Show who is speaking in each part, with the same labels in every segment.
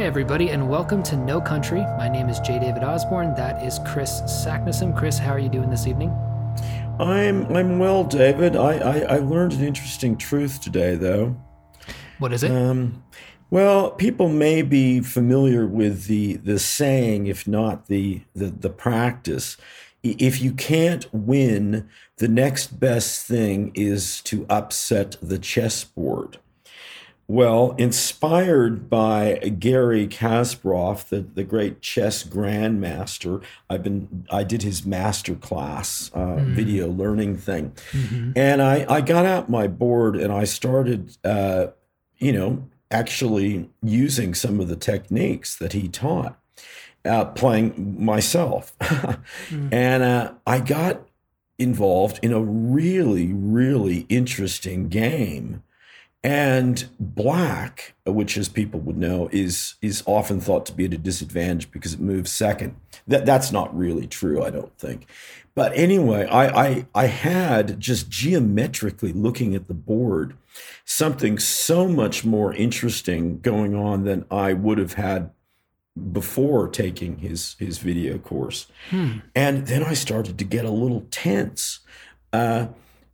Speaker 1: Hi, everybody, and welcome to No Country. My name is J. David Osborne. That is Kris Saknussemm. Kris, how are you doing this evening?
Speaker 2: I'm I'm well, David. I, I, I learned an interesting truth today, though.
Speaker 1: What is it?
Speaker 2: Um, well, people may be familiar with the the saying, if not the the, the practice. If you can't win, the next best thing is to upset the chessboard. Well, inspired by Gary Kasparov, the, the great chess grandmaster, I've been I did his master class uh, mm-hmm. video learning thing, mm-hmm. and I I got out my board and I started, uh, you know, actually using some of the techniques that he taught, uh, playing myself, mm-hmm. and uh, I got involved in a really really interesting game and black, which as people would know, is is often thought to be at a disadvantage because it moves second. That that's not really true, I don't think. But anyway, I I, I had just geometrically looking at the board something so much more interesting going on than I would have had before taking his his video course. Hmm. And then I started to get a little tense. Uh,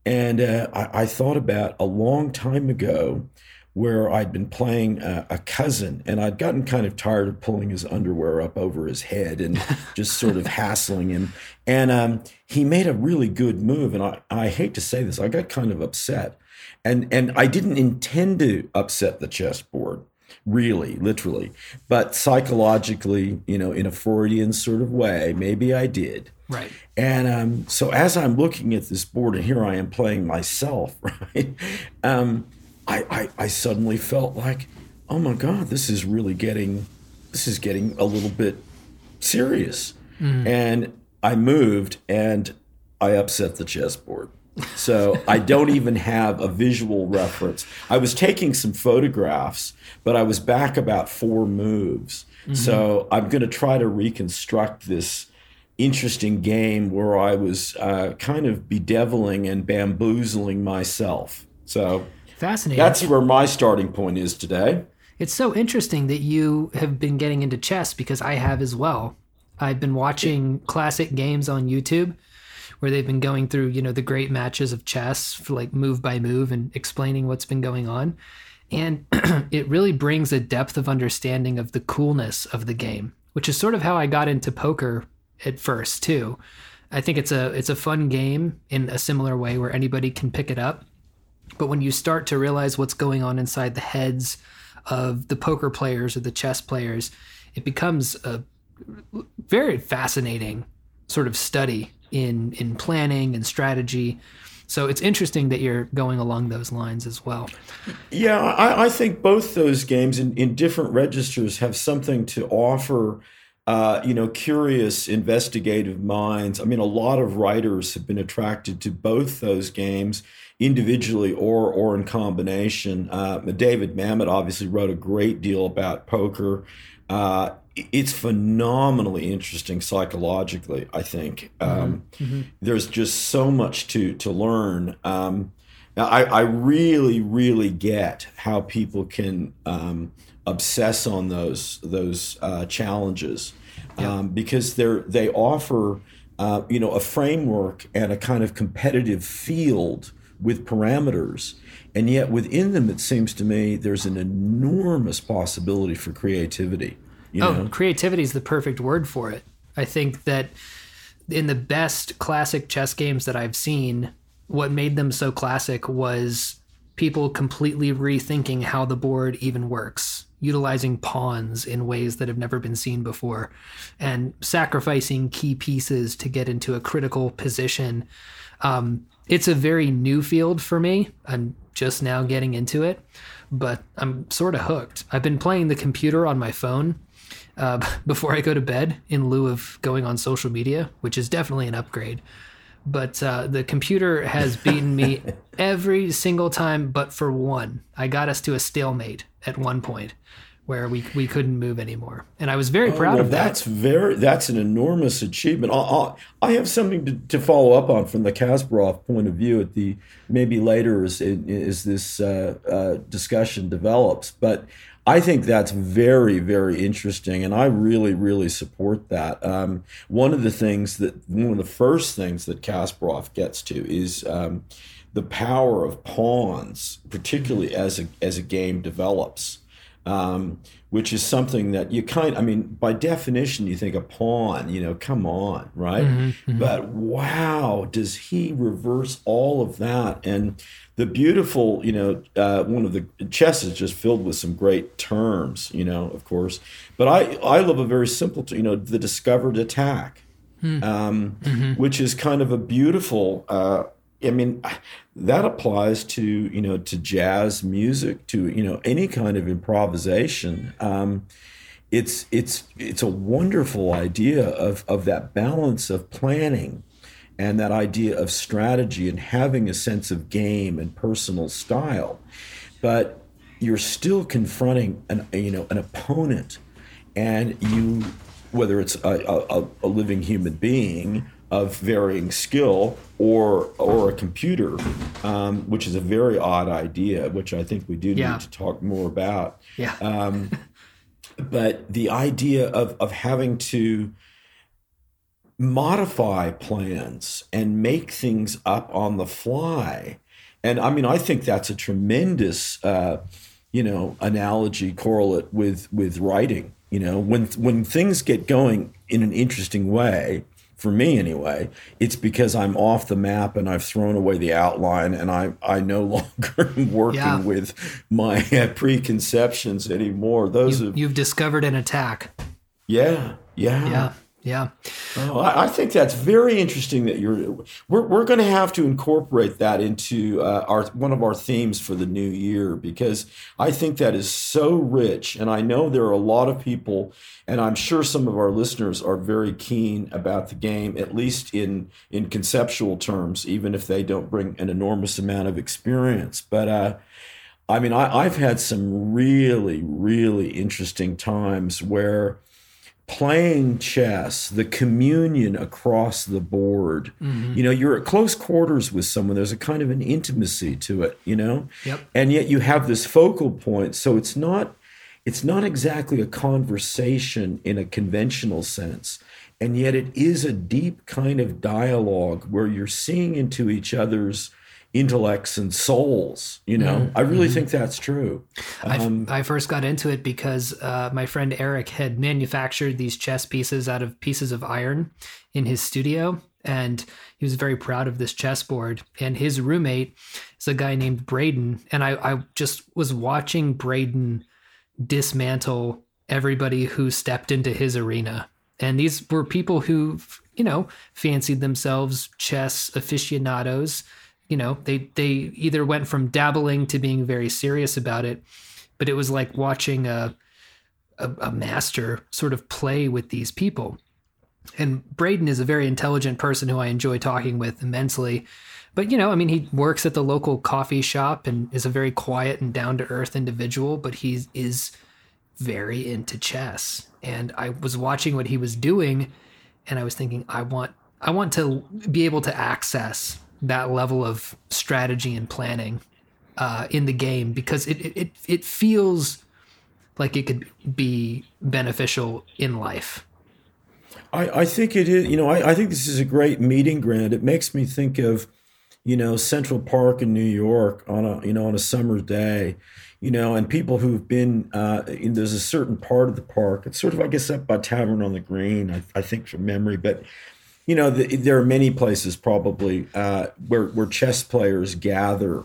Speaker 2: and uh, I, I, thought about a long time ago where I'd been playing a, a, cousin and I'd gotten kind of tired of pulling his underwear up over his head and just sort of hassling him. And um, he made a really good move. And I, I hate to say this, I got kind of upset. And, and I didn't intend to upset the chessboard really, literally. But psychologically, you know, in a Freudian sort of way, maybe I did.
Speaker 1: Right.
Speaker 2: And um, so as I'm looking at this board, and here I am playing myself, right? Um, I, I, I suddenly felt like, oh my God, this is really getting, this is getting a little bit serious. Mm. And I moved and I upset the chessboard. So I don't even have a visual reference. I was taking some photographs, but I was back about four moves. Mm-hmm. So I'm going to try to reconstruct this interesting game where I was uh, kind of bedeviling and bamboozling myself. So
Speaker 1: fascinating.
Speaker 2: That's where my starting point is today.
Speaker 1: It's so interesting that you have been getting into chess because I have as well. I've been watching classic games on YouTube where they've been going through, you know, the great matches of chess, like move by move and explaining what's been going on. And it really brings a depth of understanding of the coolness of the game, which is sort of how I got into poker at first too. I think it's a it's a fun game in a similar way where anybody can pick it up. But when you start to realize what's going on inside the heads of the poker players or the chess players, it becomes a very fascinating sort of study in in planning and strategy. So it's interesting that you're going along those lines as well.
Speaker 2: Yeah, I, I think both those games in, in different registers have something to offer uh, you know, curious, investigative minds. I mean, a lot of writers have been attracted to both those games individually or or in combination. Uh, David Mamet obviously wrote a great deal about poker. Uh, it's phenomenally interesting psychologically. I think mm-hmm. um, mm-hmm. there's just so much to to learn. Um, I, I really, really get how people can um, obsess on those those uh, challenges um, because they're they offer uh, you know a framework and a kind of competitive field with parameters and yet within them it seems to me there's an enormous possibility for creativity you
Speaker 1: oh know? creativity is the perfect word for it i think that in the best classic chess games that i've seen what made them so classic was people completely rethinking how the board even works utilizing pawns in ways that have never been seen before and sacrificing key pieces to get into a critical position. Um, it's a very new field for me. I'm just now getting into it, but I'm sort of hooked. I've been playing the computer on my phone uh, before I go to bed in lieu of going on social media, which is definitely an upgrade. But uh, the computer has beaten me every single time, but for one. I got us to a stalemate at one point where we we couldn't move anymore, and I was very
Speaker 2: Oh,
Speaker 1: proud
Speaker 2: well,
Speaker 1: of that.
Speaker 2: That's very that's an enormous achievement. I'll, I'll, I have something to, to follow up on from the Kasparov point of view at the maybe later as as this uh, uh, discussion develops, but. I think that's very, very interesting, and I really, really support that. Um, one of the things that one of the first things that Kasparov gets to is um, the power of pawns, particularly as a as a game develops um, which is something that you kind I mean, by definition, you think a pawn, you know, come on, right? But wow, does he reverse all of that? And the beautiful, you know, uh, one of the chess is just filled with some great terms, you know, of course. But I, I love a very simple, you know, the discovered attack, um, which is kind of a beautiful. Uh, I mean, that applies to you know to jazz music, to you know any kind of improvisation. Um, it's it's it's a wonderful idea of of that balance of planning and that idea of strategy and having a sense of game and personal style, but you're still confronting an you know an opponent, and you whether it's a, a, a living human being of varying skill or or a computer, um, which is a very odd idea, which I think we do
Speaker 1: Yeah.
Speaker 2: need to talk more about.
Speaker 1: yeah,
Speaker 2: Um, but the idea of of having to modify plans and make things up on the fly, and I mean, I think that's a tremendous, uh, you know, analogy correlate with with writing. You know, when when things get going in an interesting way, for me anyway, it's because I'm off the map and I've thrown away the outline and I I no longer am working
Speaker 1: Yeah.
Speaker 2: with my preconceptions anymore. Those
Speaker 1: you,
Speaker 2: have
Speaker 1: you've discovered an attack.
Speaker 2: yeah yeah
Speaker 1: Yeah, yeah.
Speaker 2: I, I think that's very interesting that you're. We're, we're going to have to incorporate that into uh, our one of our themes for the new year because I think that is so rich, and I know there are a lot of people, and I'm sure some of our listeners are very keen about the game, at least in in conceptual terms, even if they don't bring an enormous amount of experience. But uh, I mean, I, I've had some really, really interesting times where playing chess, the communion across the board, mm-hmm. you know, you're at close quarters with someone. There's a kind of an intimacy to it, you know,
Speaker 1: Yep.
Speaker 2: and yet you have this focal point. So it's not, it's not exactly a conversation in a conventional sense. And yet it is a deep kind of dialogue where you're seeing into each other's intellects and souls. You know, I really think that's true. Um,
Speaker 1: I, I first got into it because uh, my friend Eric had manufactured these chess pieces out of pieces of iron in his studio. And he was very proud of this chessboard. And his roommate is a guy named Braden. And I, I just was watching Braden dismantle everybody who stepped into his arena. And these were people who, you know, fancied themselves chess aficionados. You know, they they either went from dabbling to being very serious about it, but it was like watching a a, a master sort of play with these people. And Braden is a very intelligent person who I enjoy talking with immensely. But you know, I mean, he works at the local coffee shop and is a very quiet and down to earth individual, but he is very into chess. And I was watching what he was doing and I was thinking I want I want to be able to access that level of strategy and planning uh, in the game because it, it it feels like it could be beneficial in life.
Speaker 2: I, I think it is. You know, I, I think this is a great meeting ground. It makes me think of, you know, Central Park in New York on a you know on a summer day, you know, and people who've been. Uh, in, there's a certain part of the park. It's sort of I guess up by Tavern on the Green. I, I think from memory, but you know, the, there are many places probably uh, where where chess players gather,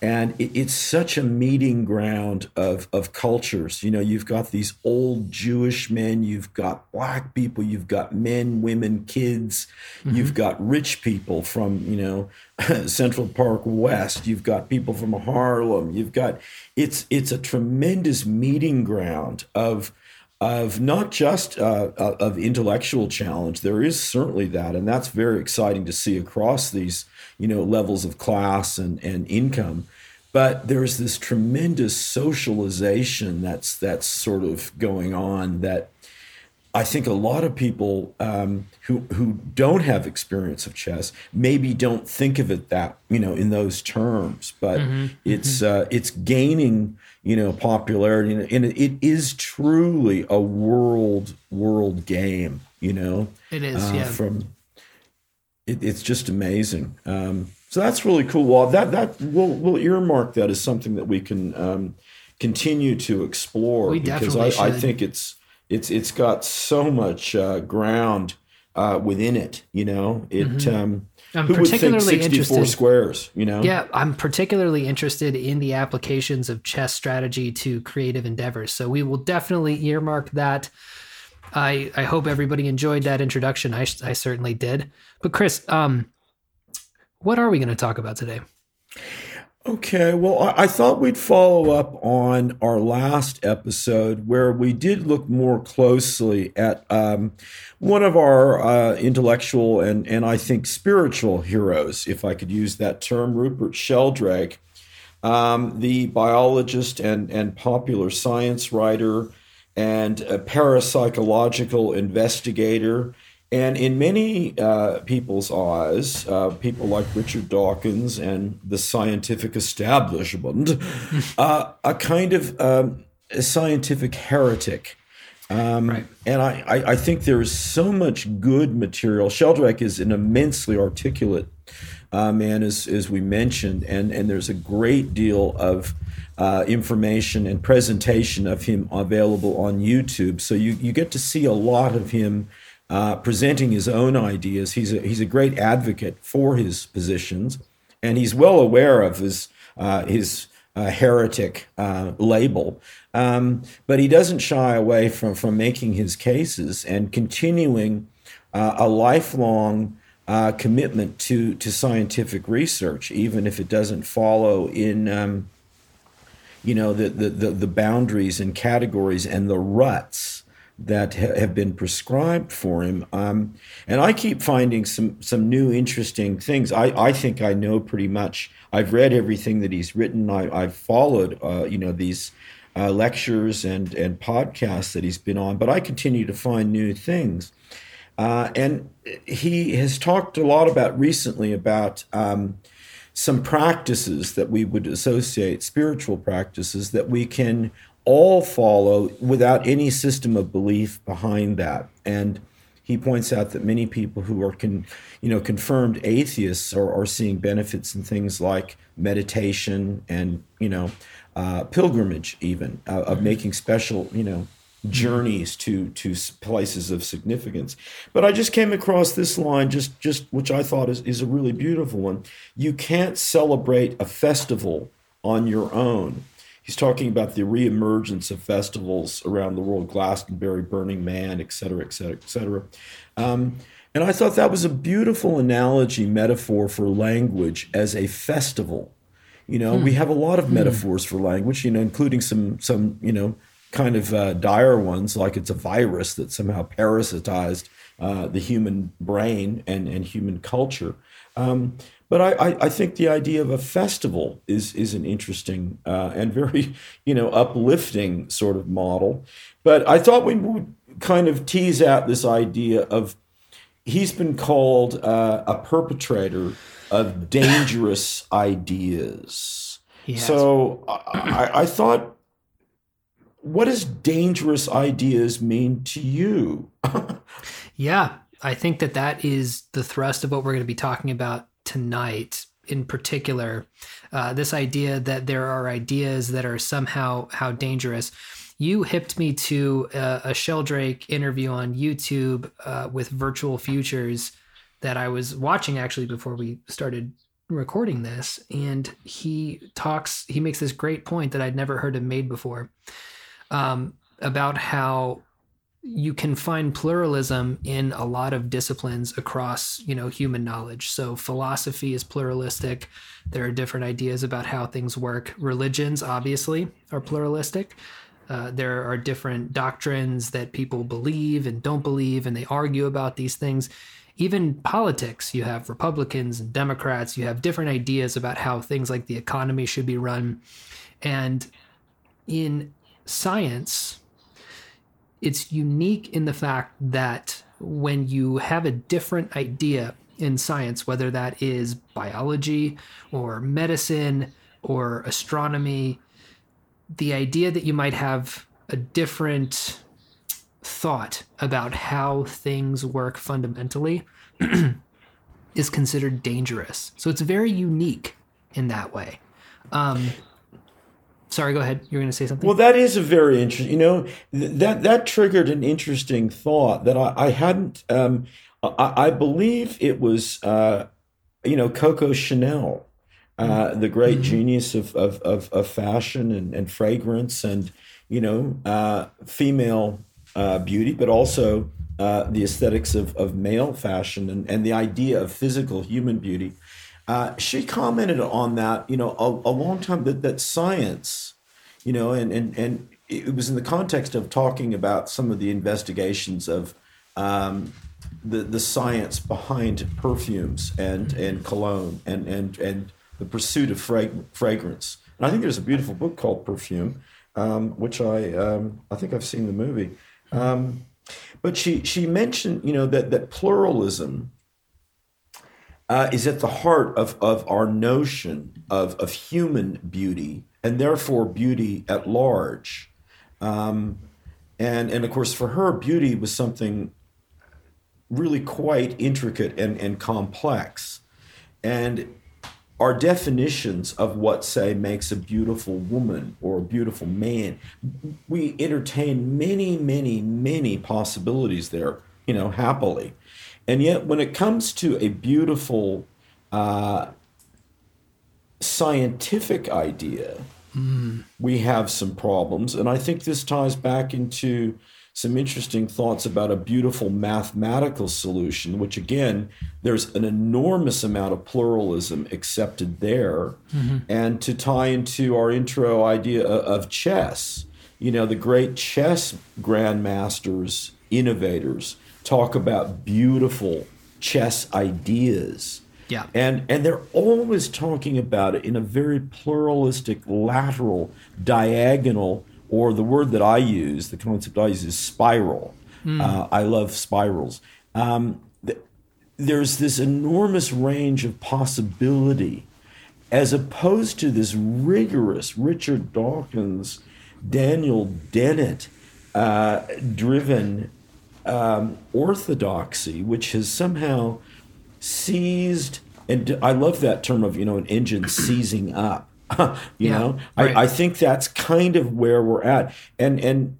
Speaker 2: and it, it's such a meeting ground of of cultures. You know, you've got these old Jewish men, you've got black people, you've got men, women, kids, you've got rich people from you know Central Park West, you've got people from Harlem, you've got it's it's a tremendous meeting ground of of not just uh, uh, of intellectual challenge. There is certainly that, and that's very exciting to see across these you know levels of class and and income. but there's this tremendous socialization that's that's sort of going on that I think a lot of people um, who who don't have experience of chess maybe don't think of it that you know in those terms, but mm-hmm. it's mm-hmm. Uh, it's gaining you know popularity and it is truly a world world game. You know,
Speaker 1: it is uh, yeah.
Speaker 2: From it, it's just amazing. Um, so that's really cool. Well, that that we'll we'll earmark that as something that we can um, continue to explore
Speaker 1: we
Speaker 2: because
Speaker 1: I,
Speaker 2: I think it's it's it's got so much uh, ground uh, within it. You know, it. Mm-hmm. Um,
Speaker 1: I'm who particularly would think 64 interested.
Speaker 2: squares, you know?
Speaker 1: Yeah, I'm particularly interested in the applications of chess strategy to creative endeavors. So we will definitely earmark that. I I hope everybody enjoyed that introduction. I I certainly did. But Kris, um, what are we going to talk about today?
Speaker 2: Okay, well, I, I, thought we'd follow up on our last episode where we did look more closely at um, one of our uh, intellectual and, and I think spiritual heroes, if I could use that term, Rupert Sheldrake, um, the biologist and, and popular science writer and a parapsychological investigator and in many uh, people's eyes, uh, people like Richard Dawkins and the scientific establishment, uh, a kind of um, a scientific heretic. Um, right. And I, I, I, think there is so much good material. Sheldrake is an immensely articulate uh, man, as, as we mentioned, and, and there's a great deal of uh, information and presentation of him available on YouTube. So you, you get to see a lot of him uh, presenting his own ideas. He's a, he's a great advocate for his positions, and he's well aware of his uh, his uh, heretic uh, label. Um, but he doesn't shy away from from making his cases and continuing uh, a lifelong. Uh, commitment to to scientific research, even if it doesn't follow in um, you know the, the, the the boundaries and categories and the ruts that ha- have been prescribed for him. Um, and I keep finding some some new interesting things. I, I think I know pretty much. I've read everything that he's written. I, have followed uh, you know these uh, lectures and and podcasts that he's been on, but I continue to find new things. Uh, and he has talked a lot about recently about um, some practices that we would associate spiritual practices that we can all follow without any system of belief behind that. And he points out that many people who are con, you know confirmed atheists are, are seeing benefits in things like meditation and you know uh, pilgrimage even uh, of mm-hmm. making special you know journeys to to places of significance but i just came across this line just just which i thought is, is a really beautiful one you can't celebrate a festival on your own he's talking about the reemergence of festivals around the world, Glastonbury, Burning Man, et cetera, et cetera, et cetera. Um, and I thought that was a beautiful analogy, metaphor for language as a festival. You know, hmm. we have a lot of hmm. metaphors for language, you know, including some some, you know, kind of uh, dire ones, like it's a virus that somehow parasitized uh, the human brain and, and human culture. Um, but I, I, I, think the idea of a festival is is an interesting uh, and very you know uplifting sort of model. But I thought we would kind of tease out this idea of he's been called uh, a perpetrator of dangerous ideas. So I, I thought, what does dangerous ideas mean to you?
Speaker 1: yeah, I think that that is the thrust of what we're going to be talking about tonight in particular uh, this idea that there are ideas that are somehow how dangerous. You hipped me to a, a sheldrake interview on youtube uh, with virtual futures that i was watching actually before we started recording this. And he talks he makes this great point that i'd never heard him made before um, about how you can find pluralism in a lot of disciplines across you know human knowledge. So philosophy is pluralistic. There are different ideas about how things work. Religions obviously are pluralistic. Uh, there are different doctrines that people believe and don't believe and they argue about these things. Even politics, you have Republicans and Democrats, you have different ideas about how things like the economy should be run. And in science, it's unique in the fact that when you have a different idea in science, whether that is biology or medicine or astronomy, the idea that you might have a different thought about how things work fundamentally is considered dangerous. So it's very unique in that way. Um, sorry, go ahead. You're going to say something.
Speaker 2: Well, that is a very interesting. You know, th- that that triggered an interesting thought that I, I hadn't. Um, I, I, believe it was, uh, you know, Coco Chanel, uh, the great mm-hmm. genius of, of, of, of fashion and, and fragrance and you know uh, female uh, beauty, but also uh, the aesthetics of, of male fashion and, and the idea of physical human beauty. Uh, she commented on that, you know, a, a, long time that, that science, you know, and, and, and it was in the context of talking about some of the investigations of um, the, the science behind perfumes and, and cologne and, and, and the pursuit of frag- fragrance. And I think there's a beautiful book called Perfume, um, which I, um, I think I've seen the movie. Um, but she she mentioned you know that that pluralism uh, is at the heart of of our notion of of human beauty and therefore beauty at large. Um, and and of course for her beauty was something really quite intricate and, and complex. And our definitions of what, say, makes a beautiful woman or a beautiful man, we entertain many, many, many possibilities there, you know, happily. And yet, when it comes to a beautiful uh, scientific idea, mm. we have some problems. And I think this ties back into some interesting thoughts about a beautiful mathematical solution, which again, there's an enormous amount of pluralism accepted there. Mm-hmm. And to tie into our intro idea of chess, you know, the great chess grandmasters, innovators, talk about beautiful chess ideas.
Speaker 1: Yeah.
Speaker 2: And and they're always talking about it in a very pluralistic, lateral, diagonal or the word that I use, the concept I use is spiral. Mm. Uh, I love spirals. Um, th- there's this enormous range of possibility as opposed to this rigorous Richard Dawkins, Daniel Dennett uh, driven um, orthodoxy, which has somehow seized, and I love that term of, you know, an engine seizing up you yeah, know, right. I, I think that's kind of where we're at. And and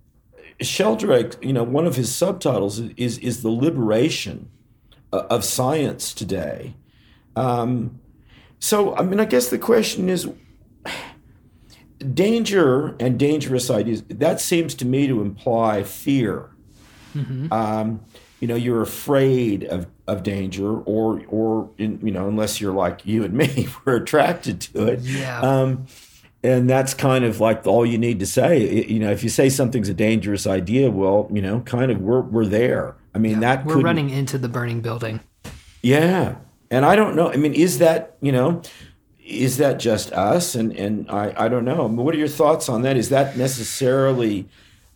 Speaker 2: Sheldrake, you know, one of his subtitles is is the liberation of science today. Um, so, I mean, I guess the question is danger and dangerous ideas. That seems to me to imply fear. Mm-hmm. Um, you know, you're afraid of of danger, or or in, you know, unless you're like you and me, we're attracted to it.
Speaker 1: Yeah.
Speaker 2: Um, and that's kind of like all you need to say. You know, if you say something's a dangerous idea, well, you know, kind of we're we're there. I mean, yeah, that
Speaker 1: we're running into the burning building.
Speaker 2: Yeah, and I don't know. I mean, is that you know, is that just us? And and I I don't know. I mean, what are your thoughts on that? Is that necessarily?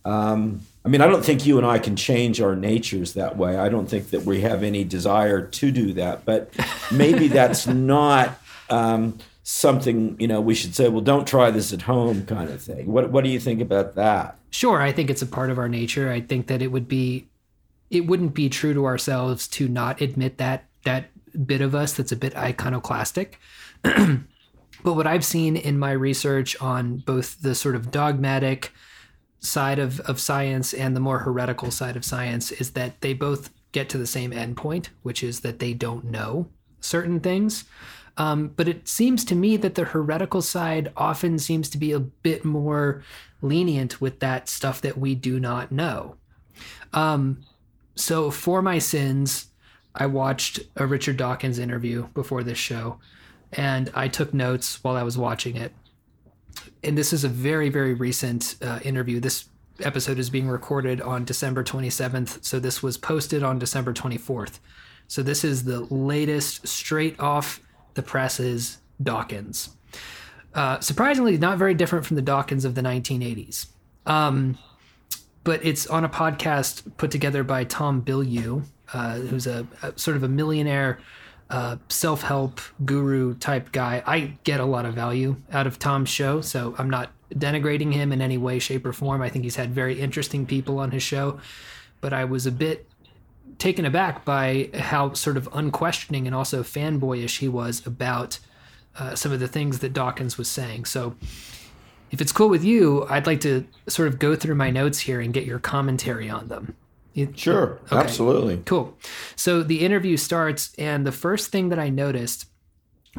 Speaker 2: Um, I mean, I don't think you and I can change our natures that way. I don't think that we have any desire to do that. But maybe that's not um, something you know we should say. Well, don't try this at home, kind of thing. What What do you think about that?
Speaker 1: Sure, I think it's a part of our nature. I think that it would be, it wouldn't be true to ourselves to not admit that that bit of us that's a bit iconoclastic. but what I've seen in my research on both the sort of dogmatic side of, of science and the more heretical side of science is that they both get to the same endpoint, which is that they don't know certain things. Um, but it seems to me that the heretical side often seems to be a bit more lenient with that stuff that we do not know. Um, so for my sins, I watched a Richard Dawkins interview before this show, and I took notes while I was watching it and this is a very very recent uh, interview. This episode is being recorded on December 27th, so this was posted on December 24th. So this is the latest, straight off the presses Dawkins. Uh, surprisingly, not very different from the Dawkins of the 1980s. Um, but it's on a podcast put together by Tom Bilyeu, uh, who's a, a, sort of a millionaire uh, self help guru type guy. I get a lot of value out of Tom's show, so I'm not denigrating him in any way, shape, or form. I think he's had very interesting people on his show, but I was a bit taken aback by how sort of unquestioning and also fanboyish he was about uh, some of the things that Dawkins was saying. So, if it's cool with you, I'd like to sort of go through my notes here and get your commentary on them.
Speaker 2: Sure, okay. absolutely.
Speaker 1: Cool. So the interview starts, and the first thing that I noticed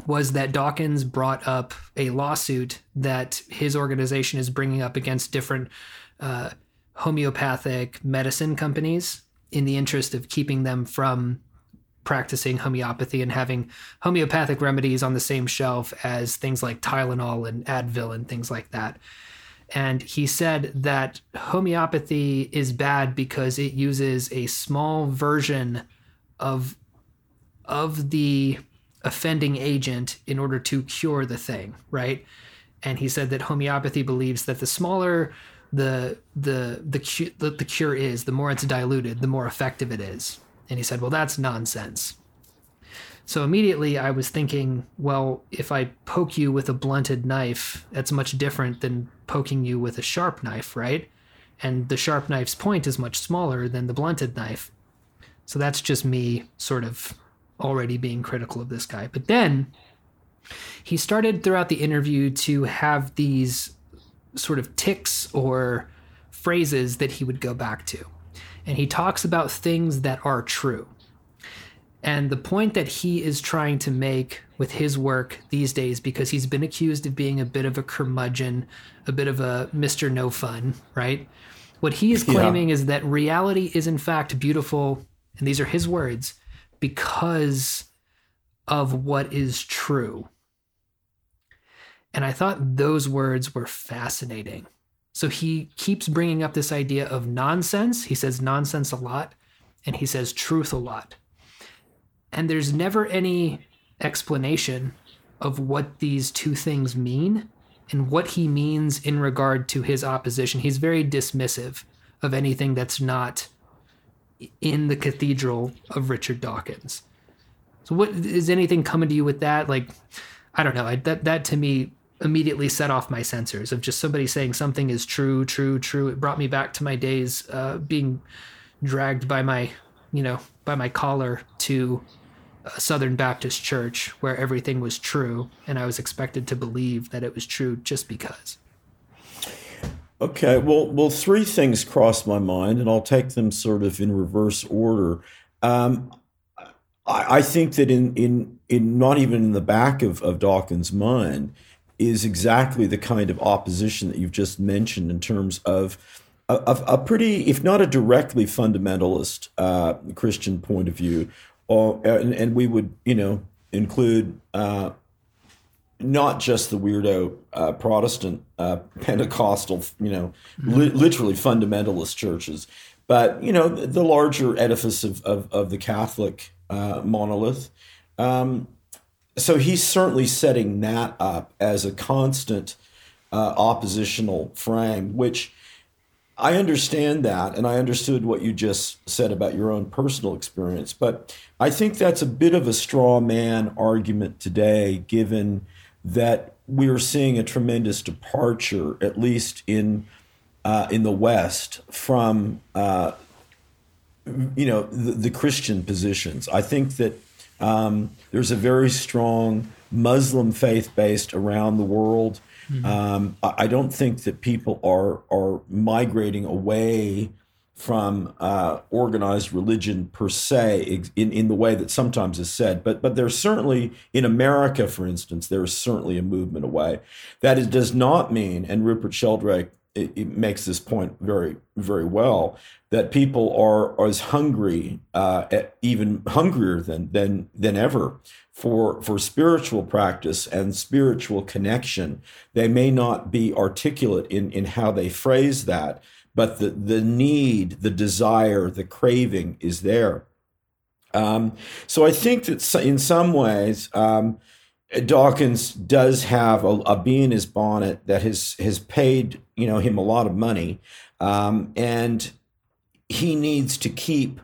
Speaker 1: was that Dawkins brought up a lawsuit that his organization is bringing up against different uh, homeopathic medicine companies in the interest of keeping them from practicing homeopathy and having homeopathic remedies on the same shelf as things like Tylenol and Advil and things like that. And he said that homeopathy is bad because it uses a small version of of the offending agent in order to cure the thing, right? And he said that homeopathy believes that the smaller the the the, the, the cure is, the more it's diluted, the more effective it is. And he said, "Well, that's nonsense." So immediately I was thinking, well, if I poke you with a blunted knife, that's much different than poking you with a sharp knife, right? And the sharp knife's point is much smaller than the blunted knife. So that's just me sort of already being critical of this guy. But then he started throughout the interview to have these sort of ticks or phrases that he would go back to. And he talks about things that are true. And the point that he is trying to make with his work these days, because he's been accused of being a bit of a curmudgeon, a bit of a Mr. No Fun, right? What he is claiming yeah. is that reality is in fact beautiful, and these are his words, because of what is true. And I thought those words were fascinating. So he keeps bringing up this idea of nonsense. He says nonsense a lot, and he says truth a lot and there's never any explanation of what these two things mean and what he means in regard to his opposition. He's very dismissive of anything that's not in the cathedral of Richard Dawkins. So, what is anything coming to you with that? Like, I don't know. I, that that to me immediately set off my sensors of just somebody saying something is true, true, true. It brought me back to my days uh, being dragged by my, you know, by my collar to a Southern Baptist church where everything was true, and I was expected to believe that it was true just because.
Speaker 2: Okay, well, well, three things crossed my mind, and I'll take them sort of in reverse order. Um, I, I, think that in in in not even in the back of, of Dawkins' mind is exactly the kind of opposition that you've just mentioned in terms of a, a pretty, if not a directly fundamentalist uh, Christian point of view, or and, and we would you know include uh, not just the weirdo uh, Protestant uh, Pentecostal, you know, li- literally fundamentalist churches, but you know the, the larger edifice of of, of the Catholic uh, monolith. Um, so he's certainly setting that up as a constant uh, oppositional frame, which I understand that, and I understood what you just said about your own personal experience. But I think that's a bit of a straw man argument today, given that we're seeing a tremendous departure, at least in uh, in the West, from uh, you know the, the, Christian positions. I think that um, there's a very strong Muslim faith based around the world Mm-hmm. Um, I don't think that people are are migrating away from uh, organized religion per se in, in the way that sometimes is said. But but there's certainly in America, for instance, there is certainly a movement away. That does not mean, and Rupert Sheldrake it, it makes this point very very well that people are, are as hungry, uh, even hungrier than than than ever for for spiritual practice and spiritual connection. They may not be articulate in in how they phrase that but the the need the desire the craving is there. Um, so I think that in some ways, um, Dawkins does have a, a, bee in his bonnet that has has paid you know him a lot of money, um, and he needs to keep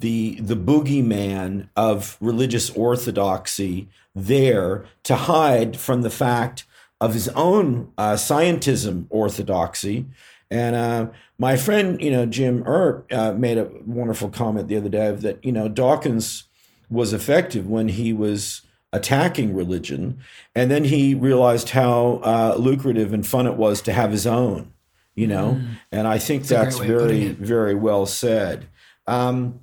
Speaker 2: the the boogeyman of religious orthodoxy there to hide from the fact of his own uh, scientism orthodoxy. And uh, my friend, you know, Jim Earp uh, made a wonderful comment the other day that you know Dawkins was effective when he was attacking religion, and then he realized how uh, lucrative and fun it was to have his own. You know, mm. and I think that's, that's very very well said. Um,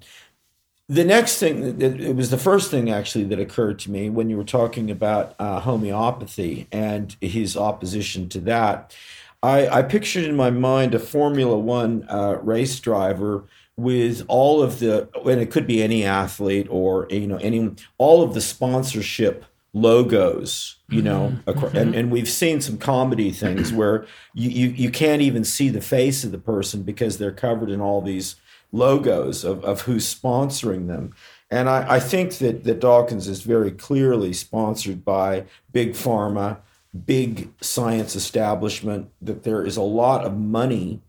Speaker 2: the next thing it was the first thing actually that occurred to me when you were talking about uh, homeopathy and his opposition to that I, I, pictured in my mind a formula one uh, race driver with all of the and it could be any athlete or you know any all of the sponsorship logos you know mm-hmm. and, and we've seen some comedy things where you, you you can't even see the face of the person because they're covered in all these logos of, of who's sponsoring them. And I, I think that, that Dawkins is very clearly sponsored by big pharma, big science establishment, that there is a lot of money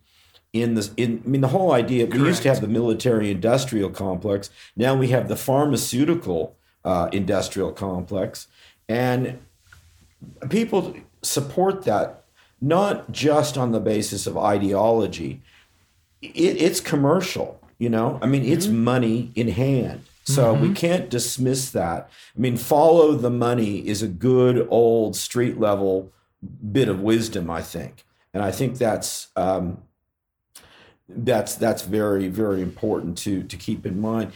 Speaker 2: in this in I mean the whole idea Correct. we used to have the military industrial complex now we have the pharmaceutical uh, industrial complex and people support that not just on the basis of ideology it, it's commercial you know? I mean it's mm-hmm. money in hand. So mm-hmm. we can't dismiss that. I mean follow the money is a good old street level bit of wisdom i think. And i think that's um, that's that's very very important to to keep in mind.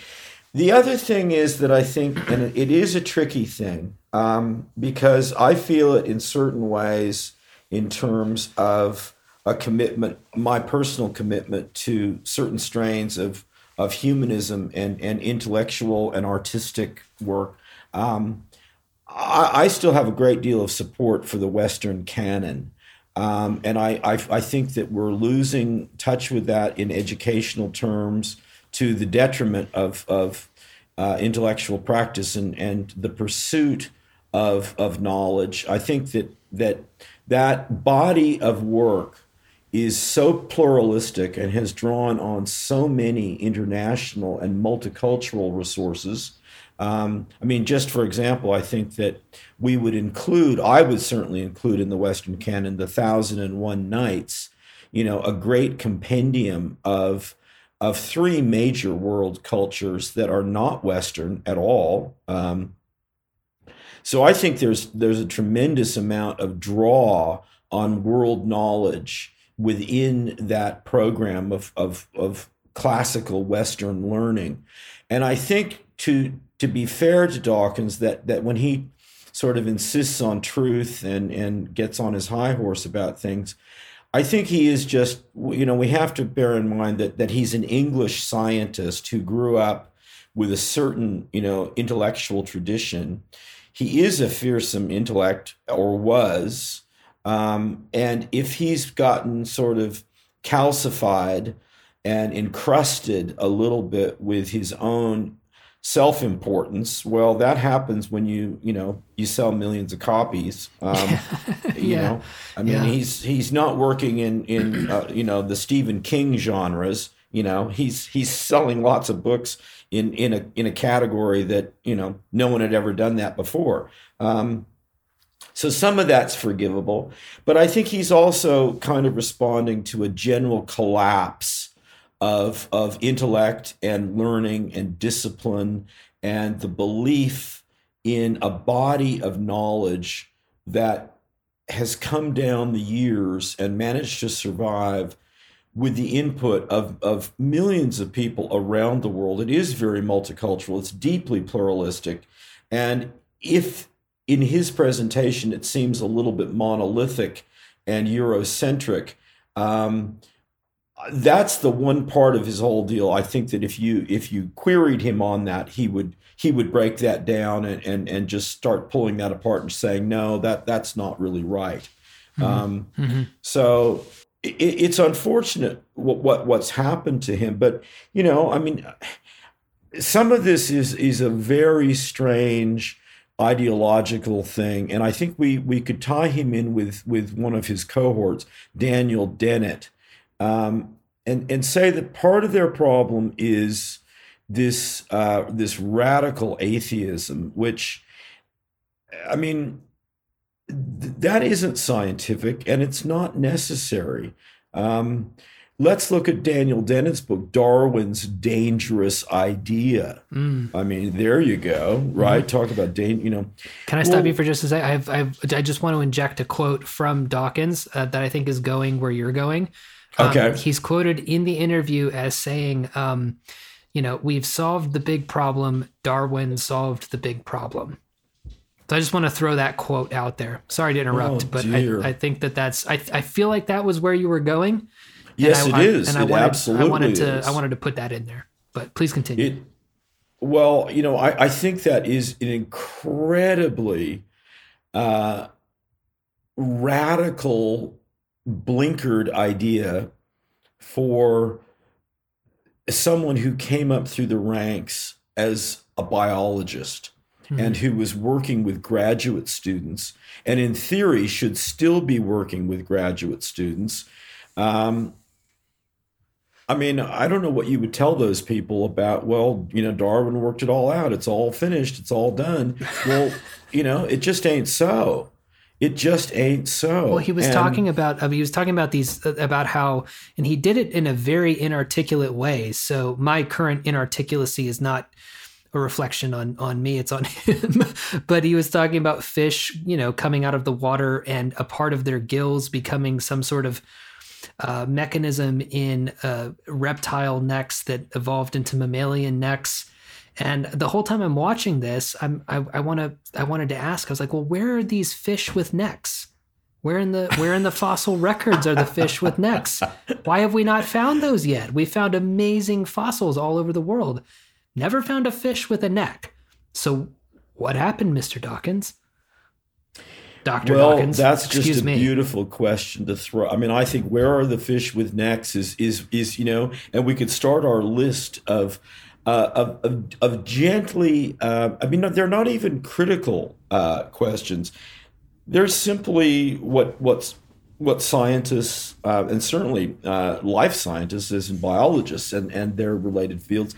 Speaker 2: The other thing is that i think and it, it is a tricky thing um, because i feel it in certain ways in terms of a commitment, my personal commitment to certain strains of of humanism and and intellectual and artistic work. Um, I, I, still have a great deal of support for the Western canon. Um, and I, I, I think that we're losing touch with that in educational terms to the detriment of, of uh, intellectual practice and, and the pursuit of, of knowledge. I think that, that that body of work is so pluralistic and has drawn on so many international and multicultural resources. Um, I mean, just for example, I think that we would include, I would certainly include in the Western canon, the Thousand and One Nights, you know, a great compendium of of three major world cultures that are not Western at all. Um, so I think there's there's a tremendous amount of draw on world knowledge within that program of, of, of classical Western learning. And I think to to be fair to Dawkins, that that when he sort of insists on truth and and gets on his high horse about things, I think he is just you know we have to bear in mind that that he's an English scientist who grew up with a certain you know intellectual tradition. He is a fearsome intellect or was, um, and if he's gotten sort of calcified and encrusted a little bit with his own self-importance well that happens when you you know you sell millions of copies um, yeah. you know i mean yeah. he's he's not working in in uh, you know the stephen king genres you know he's he's selling lots of books in in a in a category that you know no one had ever done that before um, so some of that's forgivable, but I think he's also kind of responding to a general collapse of of intellect and learning and discipline and the belief in a body of knowledge that has come down the years and managed to survive with the input of, of millions of people around the world. It is very multicultural, it's deeply pluralistic. And if in his presentation, it seems a little bit monolithic and Eurocentric. Um, that's the one part of his whole deal. I think that if you if you queried him on that, he would he would break that down and and, and just start pulling that apart and saying, no, that that's not really right. Mm-hmm. Um, mm-hmm. So it, it's unfortunate what, what what's happened to him, but you know, I mean some of this is is a very strange ideological thing, and I think we we could tie him in with with one of his cohorts, Daniel Dennett, um, and and say that part of their problem is this uh, this radical atheism, which I mean th- that isn't scientific and it's not necessary. Um, let's look at Daniel Dennett's book, Darwin's Dangerous Idea.
Speaker 1: Mm.
Speaker 2: I mean, there you go, right? Mm-hmm. Talk about, dan- you know.
Speaker 1: Can I stop well, you for just a second? I've, I've, I just want to inject a quote from Dawkins uh, that I think is going where you're going.
Speaker 2: Um, okay.
Speaker 1: He's quoted in the interview as saying, um, you know, we've solved the big problem. Darwin solved the big problem. So I just want to throw that quote out there. Sorry to interrupt, oh, but I, I, think that that's I, I feel like that was where you were going.
Speaker 2: Yes,
Speaker 1: I,
Speaker 2: it is. And I
Speaker 1: it wanted,
Speaker 2: absolutely
Speaker 1: I wanted to
Speaker 2: is.
Speaker 1: I wanted to put that in there. But please continue. It,
Speaker 2: well, you know, I, I think that is an incredibly uh, radical, blinkered idea for someone who came up through the ranks as a biologist mm-hmm. and who was working with graduate students and in theory should still be working with graduate students um, I mean, I don't know what you would tell those people about, well, you know, Darwin worked it all out. It's all finished. It's all done. Well, you know, it just ain't so. It just ain't so.
Speaker 1: Well, he was and, talking about uh, he was talking about these uh, about how and he did it in a very inarticulate way. So my current inarticulacy is not a reflection on on me it's on him but he was talking about fish you know coming out of the water and a part of their gills becoming some sort of uh, mechanism in uh, reptile necks that evolved into mammalian necks and the whole time I'm watching this, I'm I, I want to I wanted to ask. I was like, well, where are these fish with necks? Where in the where in the fossil records are the fish with necks? Why have we not found those yet? We found amazing fossils all over the world. Never found a fish with a neck. So what happened, Mr. Dawkins? Dr.
Speaker 2: Well,
Speaker 1: Dawkins,
Speaker 2: that's just
Speaker 1: excuse
Speaker 2: a
Speaker 1: me.
Speaker 2: beautiful question to throw. I mean, I think where are the fish with necks is is is you know, and we could start our list of uh, of, of, of, gently, uh, I mean, they're not even critical uh, questions. They're simply what what's what scientists uh, and certainly uh, life scientists and biologists and, and their related fields.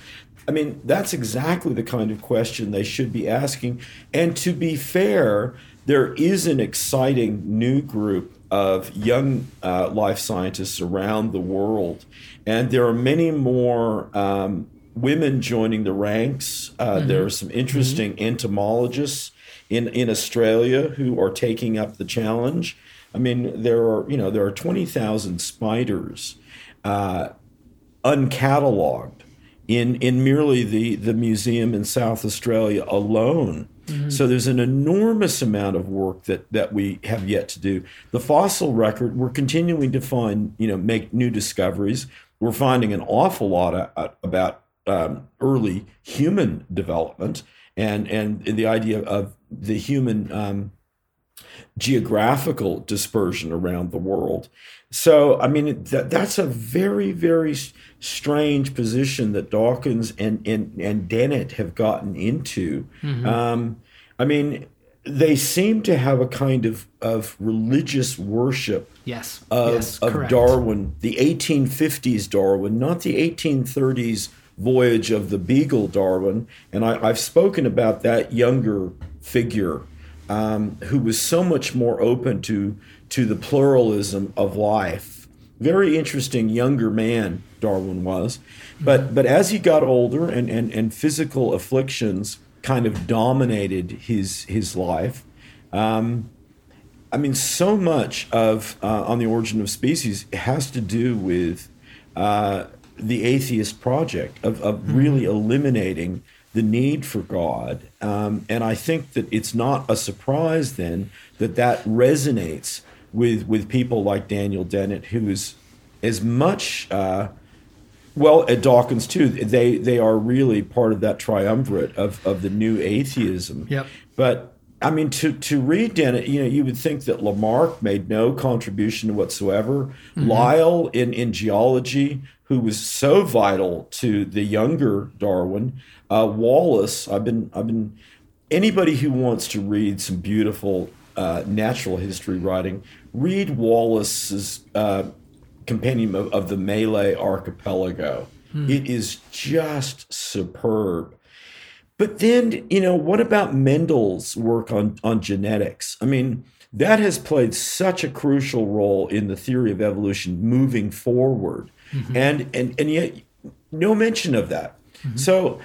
Speaker 2: I mean, that's exactly the kind of question they should be asking. And to be fair, there is an exciting new group of young uh, life scientists around the world, and there are many more um, women joining the ranks. Uh, mm-hmm. There are some interesting mm-hmm. entomologists in, in Australia who are taking up the challenge. I mean, there are you know there are twenty thousand spiders uh, uncatalogued in in merely the the museum in South Australia alone. Mm-hmm. So there's an enormous amount of work that that we have yet to do. The fossil record, we're continuing to find, you know, make new discoveries. We're finding an awful lot of, about um, early human development and and the idea of the human um, geographical dispersion around the world. So, I mean, that, that's a very, very strange position that Dawkins and, and, and Dennett have gotten into. Mm-hmm. Um, I mean, they seem to have a kind of, of religious worship
Speaker 1: yes.
Speaker 2: of,
Speaker 1: yes,
Speaker 2: of Darwin, the 1850s Darwin, not the 1830s voyage of the Beagle Darwin. And I, have spoken about that younger figure um, who was so much more open to, to the pluralism of life. Very interesting younger man, Darwin was. But, but as he got older and, and, and physical afflictions kind of dominated his, his life, um, I mean, so much of uh, on the origin of species has to do with uh, the atheist project of, of mm-hmm. really eliminating the need for God. Um, and I think that it's not a surprise then that that resonates with, with people like Daniel Dennett, who is as much, uh, well, at Dawkins too, they, they are really part of that triumvirate of, of the new atheism.
Speaker 1: Yep.
Speaker 2: But I mean, to to read Dennett, you know, you would think that Lamarck made no contribution whatsoever. Mm-hmm. Lyell in in geology, who was so vital to the younger Darwin. Uh, Wallace, I've been I've been anybody who wants to read some beautiful uh, natural history writing, read Wallace's uh, compendium of, of, the Malay Archipelago. Hmm. It is just superb. But then, you know, what about Mendel's work on, on genetics? I mean, that has played such a crucial role in the theory of evolution moving forward. Mm-hmm. And, and, and yet, no mention of that. Mm-hmm. So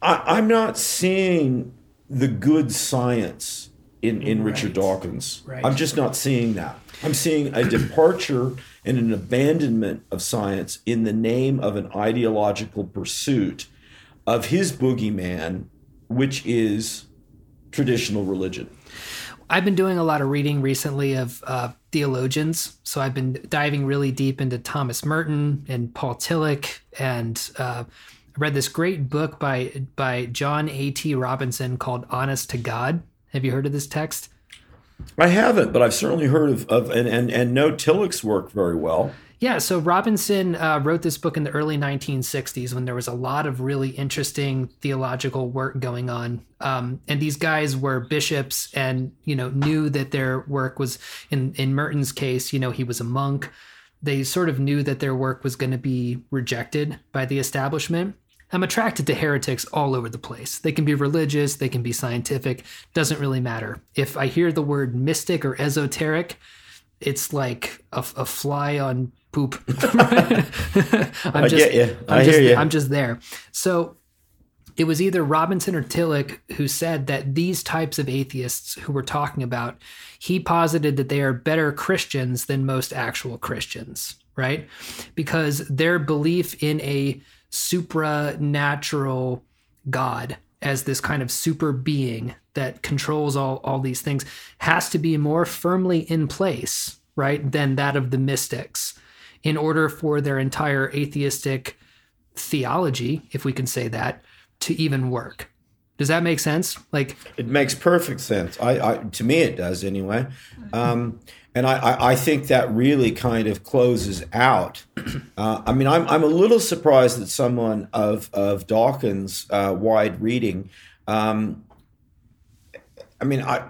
Speaker 2: I, I'm not seeing the good science in, in right. Richard Dawkins. Right. I'm just not seeing that. I'm seeing a departure and an abandonment of science in the name of an ideological pursuit of his boogeyman, which is traditional religion.
Speaker 1: I've been doing a lot of reading recently of uh, theologians. So I've been diving really deep into Thomas Merton and Paul Tillich and uh, I read this great book by by John A. T. Robinson called "Honest to God." Have you heard of this text?
Speaker 2: I haven't, but I've certainly heard of, of and, and and know Tillich's work very well.
Speaker 1: Yeah, so Robinson uh, wrote this book in the early 1960s when there was a lot of really interesting theological work going on, um, and these guys were bishops and you know knew that their work was in in Merton's case, you know, he was a monk. They sort of knew that their work was going to be rejected by the establishment. I'm attracted to heretics all over the place. They can be religious, they can be scientific, doesn't really matter. If I hear the word mystic or esoteric, it's like a, a fly on poop.
Speaker 2: I'm I get you. I
Speaker 1: I'm
Speaker 2: hear
Speaker 1: just,
Speaker 2: you.
Speaker 1: I'm just there. So it was either Robinson or Tillich who said that these types of atheists who we're talking about, he posited that they are better Christians than most actual Christians, right? Because their belief in a supranatural God as this kind of super being that controls all, all these things has to be more firmly in place, right, than that of the mystics in order for their entire atheistic theology, if we can say that, to even work. Does that make sense? Like
Speaker 2: it makes perfect sense. I, I to me it does anyway. Um, and I, I think that really kind of closes out. Uh, I mean, I'm, I'm a little surprised that someone of of Dawkins' uh, wide reading. Um, I mean, I,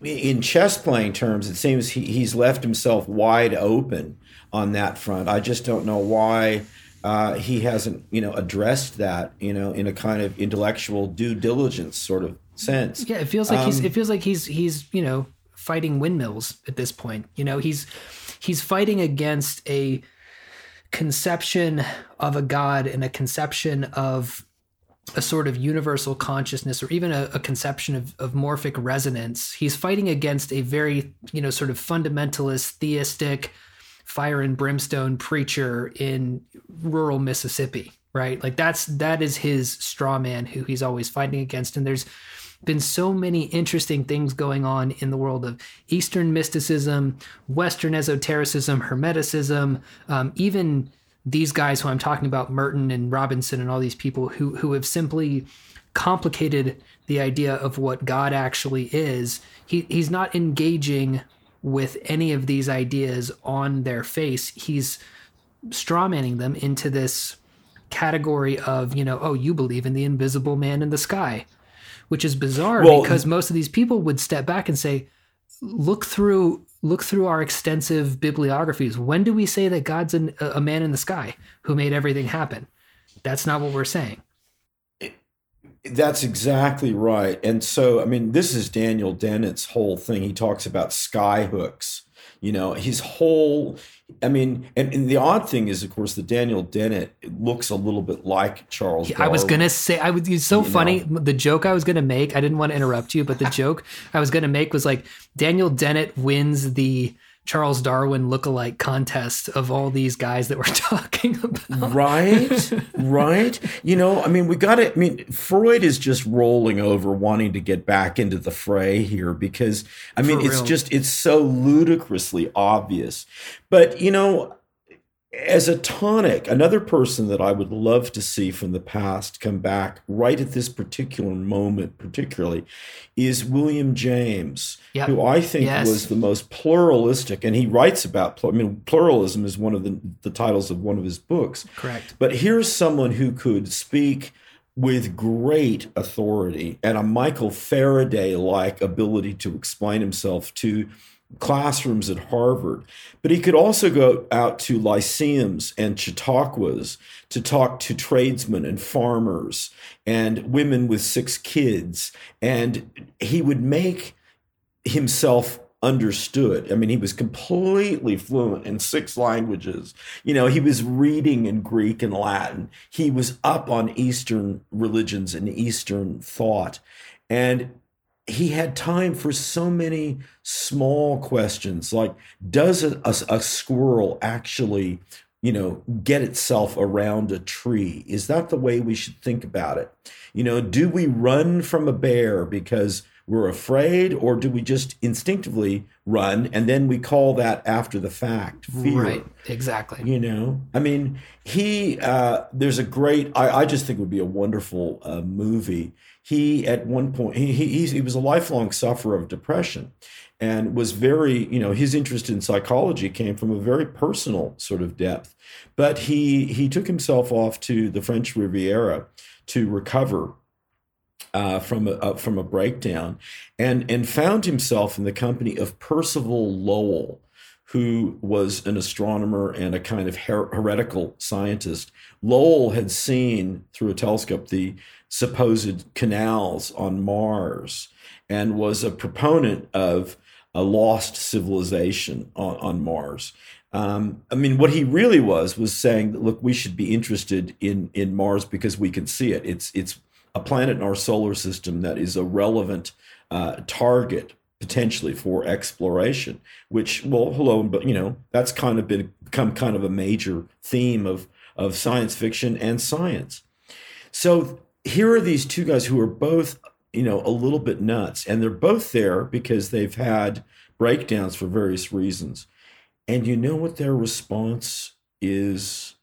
Speaker 2: in chess playing terms, it seems he, he's left himself wide open on that front. I just don't know why uh, he hasn't, you know, addressed that, you know, in a kind of intellectual due diligence sort of sense.
Speaker 1: Yeah, it feels like um, he's. It feels like he's. He's. You know fighting windmills at this point. You know, he's he's fighting against a conception of a god and a conception of a sort of universal consciousness or even a, a, conception of, of morphic resonance. He's fighting against a very, you know, sort of fundamentalist, theistic, fire and brimstone preacher in rural Mississippi, right? Like that's that is his straw man who he's always fighting against. And there's been so many interesting things going on in the world of Eastern mysticism, Western esotericism, Hermeticism, um, even these guys who I'm talking about, Merton and Robinson and all these people who who have simply complicated the idea of what God actually is. He he's not engaging with any of these ideas on their face. He's strawmanning them into this category of, you know, oh, you believe in the invisible man in the sky which is bizarre well, because most of these people would step back and say, look through look through our extensive bibliographies. When do we say that God's an, a man in the sky who made everything happen? That's not what we're saying.
Speaker 2: That's exactly right. And so, I mean, this is Daniel Dennett's whole thing. He talks about sky hooks. You know, his whole I mean, and, and, the odd thing is, of course, that Daniel Dennett looks a little bit like Charles.
Speaker 1: Yeah, I was gonna say, I was. It's so funny. Know. The joke I was gonna make, I didn't want to interrupt you, but the joke I was gonna make was like Daniel Dennett wins the Charles Darwin look-alike contest of all these guys that we're talking about.
Speaker 2: Right, right. You know, I mean, we got to. I mean, Freud is just rolling over, wanting to get back into the fray here because I mean, it's just it's so ludicrously obvious. But you know, as a tonic, another person that I would love to see from the past come back right at this particular moment, particularly, is William James,
Speaker 1: Yep.
Speaker 2: who I think
Speaker 1: Yes.
Speaker 2: was the most pluralistic, and he writes about, I mean, pluralism is one of the, the titles of one of his books.
Speaker 1: Correct.
Speaker 2: But here's someone who could speak with great authority and a Michael Faraday like ability to explain himself to classrooms at Harvard. But he could also go out to lyceums and chautauquas to talk to tradesmen and farmers and women with six kids. And he would make himself understood. I mean, he was completely fluent in six languages. You know, he was reading in Greek and Latin. He was up on Eastern religions and Eastern thought. And he had time for so many small questions like does a, a, a squirrel actually you know get itself around a tree is that the way we should think about it you know do we run from a bear because we're afraid or do we just instinctively run and then we call that after the fact fear
Speaker 1: Right. Exactly.
Speaker 2: you know i mean he uh there's a great i, I just think it would be a wonderful uh, movie he at one point he, he he was a lifelong sufferer of depression and was very you know his interest in psychology came from a very personal sort of depth. But he he took himself off to the french riviera to recover uh, from a uh, from a breakdown, and and found himself in the company of Percival Lowell, who was an astronomer and a kind of her- heretical scientist. Lowell had seen through a telescope the supposed canals on Mars, and was a proponent of a lost civilization on, on Mars. Um, I mean, what he really was was saying that look, we should be interested in in Mars because we can see it. It's it's a planet in our solar system that is a relevant uh, target potentially for exploration. Which, well, hello, but you know that's kind of been become kind of a major theme of of science fiction and science. So here are these two guys who are both, you know, a little bit nuts, and they're both there because they've had breakdowns for various reasons. And you know what their response is?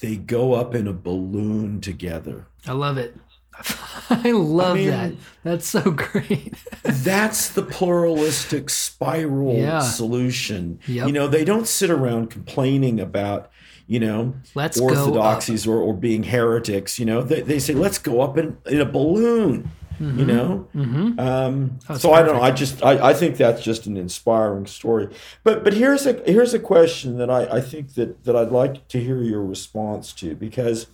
Speaker 2: They go up in a balloon together.
Speaker 1: I love it. I love
Speaker 2: mean-
Speaker 1: that. That's so great.
Speaker 2: That's the pluralistic spiral
Speaker 1: Yeah.
Speaker 2: solution.
Speaker 1: Yep.
Speaker 2: You know, they don't sit around complaining about, you know,
Speaker 1: Let's
Speaker 2: orthodoxies or, or being heretics. You know, they, they say, let's go up in, in a balloon. You know,
Speaker 1: Mm-hmm.
Speaker 2: um, so I don't know. I just I, I think that's just an inspiring story. But but here's a here's a question that I, I think that that I'd like to hear your response to because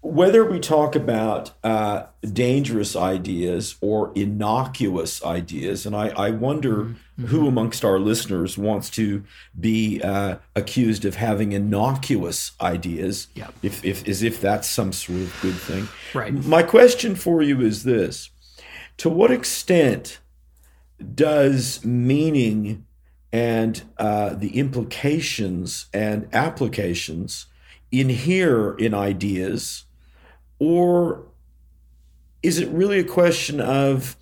Speaker 2: whether we talk about uh, dangerous ideas or innocuous ideas, and I, I wonder who amongst our listeners wants to be uh, accused of having innocuous ideas, if, if as if that's some sort of good thing.
Speaker 1: Right.
Speaker 2: My question for you is this: To what extent does meaning and uh, the implications and applications inhere in ideas, or is it really a question of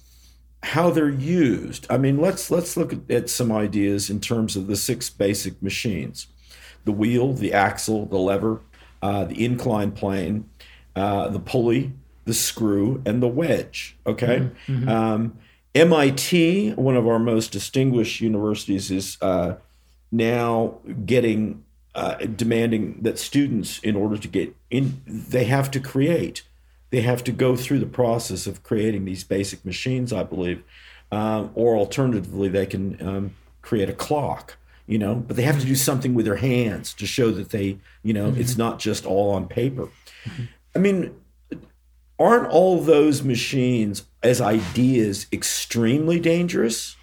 Speaker 2: how they're used? I mean, let's let's look at, at some ideas in terms of the six basic machines: the wheel, the axle, the lever, uh, the inclined plane, uh, the pulley, the screw, and the wedge. Okay. Um, MIT, one of our most distinguished universities, is uh, now getting uh, demanding that students, in order to get in, they have to create. They have to go through the process of creating these basic machines, I believe, um, or alternatively, they can um, create a clock. You know, but they have to do something with their hands to show that they, you know, it's not just all on paper. I mean, aren't all those machines as ideas extremely dangerous?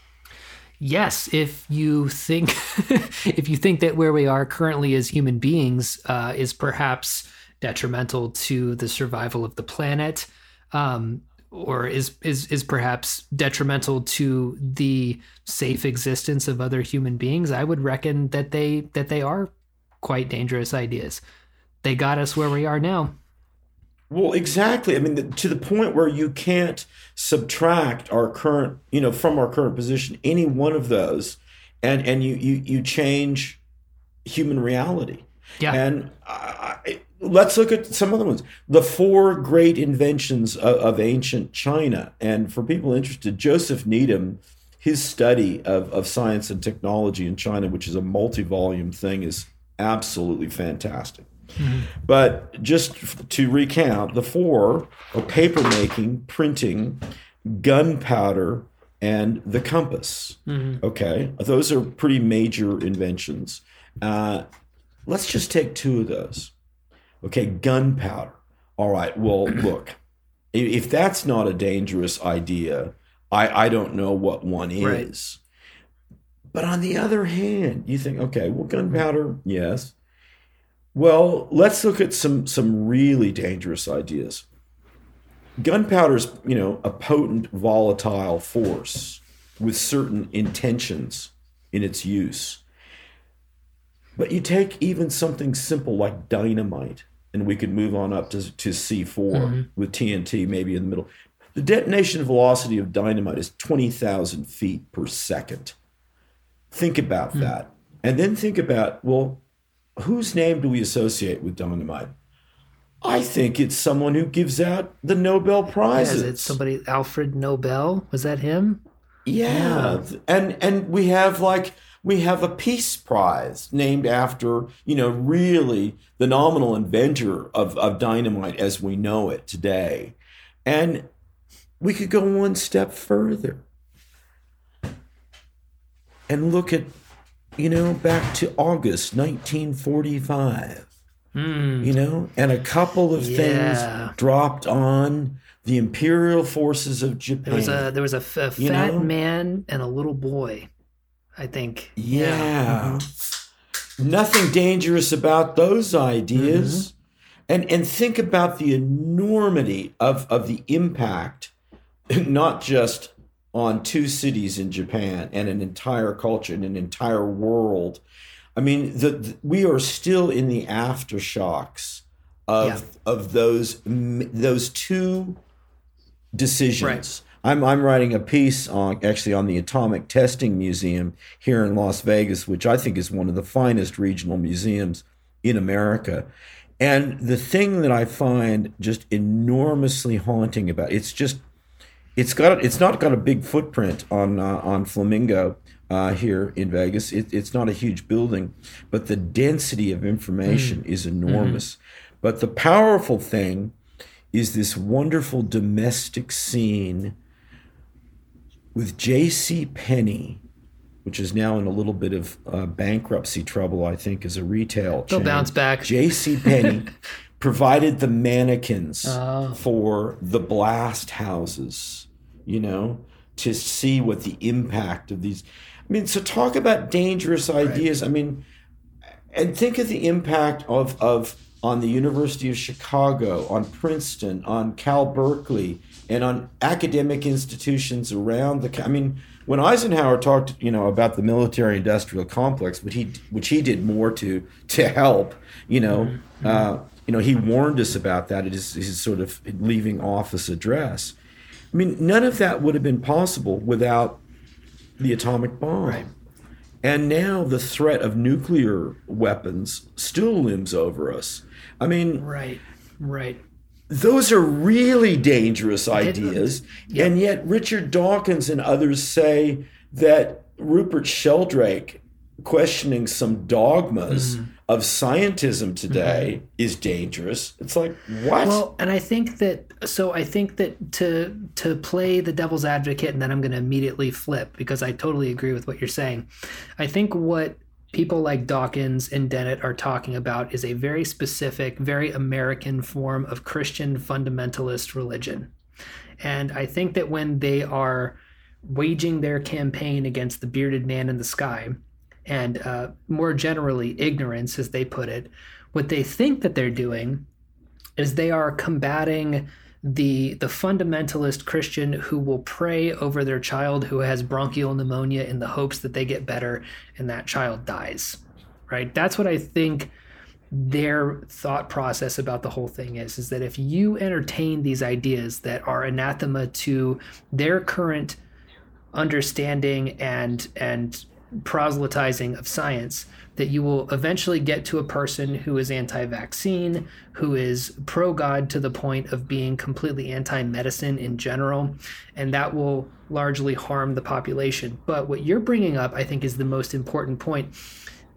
Speaker 1: Yes, if you think if you think that where we are currently as human beings uh, is perhaps detrimental to the survival of the planet, um, or is is is perhaps detrimental to the safe existence of other human beings, I would reckon that they that they are quite dangerous ideas. They got us where we are now.
Speaker 2: Well, exactly. I mean, the, to the point where you can't subtract our current, you know, from our current position, any one of those, and and you you you change human reality.
Speaker 1: Yeah.
Speaker 2: And I, let's look at some other ones. The four great inventions of, of, ancient China. And for people interested, Joseph Needham, his study of, of science and technology in China, which is a multi volume thing, is absolutely fantastic. Mm-hmm. But just to recount, the four are paper making, printing, gunpowder, and the compass. Mm-hmm. Okay, those are pretty major inventions. Uh, let's just take two of those. Okay, gunpowder. All right, well, look, if that's not a dangerous idea, I, I don't know what one is. Right. But on the other hand, you think, okay, well, gunpowder, yes. Well, let's look at some some really dangerous ideas. Gunpowder is, you know, a potent volatile force with certain intentions in its use. But you take even something simple like dynamite, and we could move on up to, to C4 mm-hmm. with TNT maybe in the middle. The detonation velocity of dynamite is 20,000 feet per second. Think about mm-hmm. that. And then think about, well, whose name do we associate with dynamite? I think it's someone who gives out the Nobel prizes.
Speaker 1: Yeah, is it somebody Alfred Nobel? Was that him?
Speaker 2: Yeah. yeah. And and we have like we have a peace prize named after, you know, really the nominal inventor of, of dynamite as we know it today. And we could go one step further and look at, you know, back to August 1945. Mm. You know, and a couple of yeah. things dropped on the imperial forces of Japan.
Speaker 1: There was a there was a, f- a fat know? man and a little boy. I think.
Speaker 2: Yeah. yeah. Mm-hmm. Nothing dangerous about those ideas. Mm-hmm. And and think about the enormity of, of the impact, not just on two cities in Japan and an entire culture and an entire world. I mean, the, the we are still in the aftershocks of yeah. of those those two decisions. Right. I'm I'm writing a piece on actually on the Atomic Testing Museum here in Las Vegas, which I think is one of the finest regional museums in America. And the thing that I find just enormously haunting about it's just it's got it's not got a big footprint on uh, on Flamingo uh, here in Vegas. It, it's not a huge building, but the density of information mm. is enormous. Mm-hmm. But the powerful thing is this wonderful domestic scene with J.C. Penney, which is now in a little bit of uh, bankruptcy trouble, I think, as a retail
Speaker 1: They'll bounce back.
Speaker 2: J.C. Penney provided the mannequins oh. for the blast houses, you know, to see what the impact of these. I mean, so talk about dangerous ideas. Right. I mean, and think of the impact of of on the University of Chicago, on Princeton, on Cal Berkeley, and on academic institutions around the. I mean, when Eisenhower talked, you know, about the military-industrial complex, which he which he did more to to help, you know, mm-hmm. uh, you know, he warned us about that at his, his sort of leaving office address. I mean, none of that would have been possible without the atomic bomb. Right. And now the threat of nuclear weapons still looms over us. I mean,
Speaker 1: right, right
Speaker 2: those are really dangerous ideas. Yep. And yet, Richard Dawkins and others say that Rupert Sheldrake questioning some dogmas mm-hmm. Of scientism today mm-hmm. is dangerous. It's like what?
Speaker 1: Well, and I think that so I think that to to play the devil's advocate and then I'm going to immediately flip because I totally agree with what you're saying. I think what people like Dawkins and Dennett are talking about is a very specific, very American form of Christian fundamentalist religion. And I think that when they are waging their campaign against the bearded man in the sky, and uh, more generally, ignorance, as they put it, what they think that they're doing is they are combating the the fundamentalist Christian who will pray over their child who has bronchial pneumonia in the hopes that they get better and that child dies. Right? That's what I think their thought process about the whole thing is is that if you entertain these ideas that are anathema to their current understanding and and proselytizing of science that you will eventually get to a person who is anti vaccine, who is pro God to the point of being completely anti medicine in general, and that will largely harm the population. But what you're bringing up, I think, is the most important point.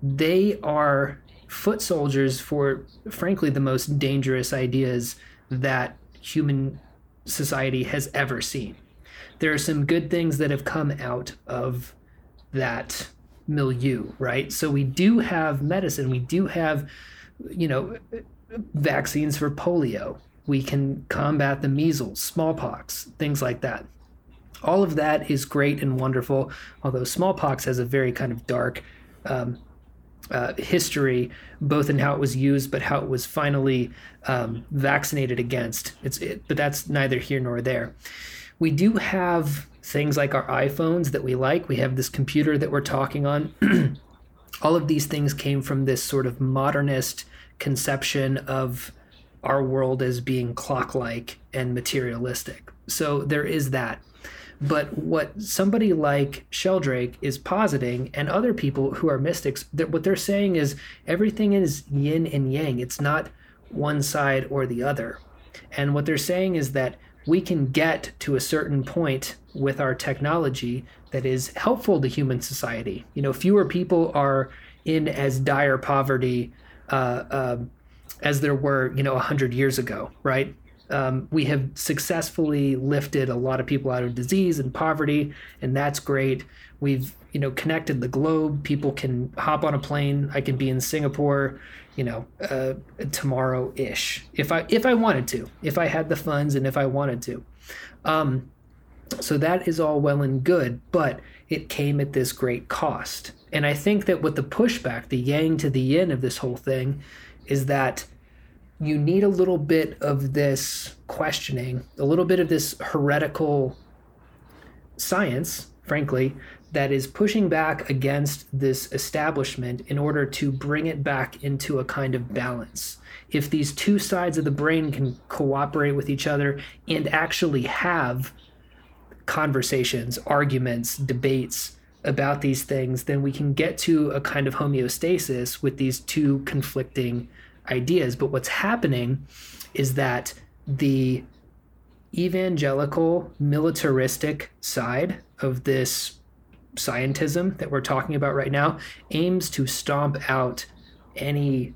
Speaker 1: They are foot soldiers for, frankly, the most dangerous ideas that human society has ever seen. There are some good things that have come out of that milieu, right? So we do have medicine, we do have, you know, vaccines for polio. We can combat the measles, smallpox, things like that. All of that is great and wonderful, although smallpox has a very kind of dark um, uh, history, both in how it was used, but how it was finally um, vaccinated against. It's, it, but that's neither here nor there. We do have things like our iPhones that we like. We have this computer that we're talking on. All of these things came from this sort of modernist conception of our world as being clock like and materialistic. So there is that. But what somebody like Sheldrake is positing, and other people who are mystics, that what they're saying is everything is yin and yang. It's not one side or the other. And what they're saying is that we can get to a certain point with our technology that is helpful to human society. You know, fewer people are in as dire poverty uh, uh, as there were, you know, 100 years ago, right? Um, we have successfully lifted a lot of people out of disease and poverty, and that's great. We've, you know, connected the globe. People can hop on a plane. I can be in Singapore you know, uh, tomorrow ish if I if I wanted to, if I had the funds and if I wanted to. Um, so that is all well and good, but it came at this great cost. And I think that with the pushback, the yang to the yin of this whole thing, is that you need a little bit of this questioning, a little bit of this heretical science, frankly, that is pushing back against this establishment in order to bring it back into a kind of balance. If these two sides of the brain can cooperate with each other and actually have conversations, arguments, debates about these things, then we can get to a kind of homeostasis with these two conflicting ideas. But what's happening is that the evangelical militaristic side of this scientism that we're talking about right now aims to stomp out any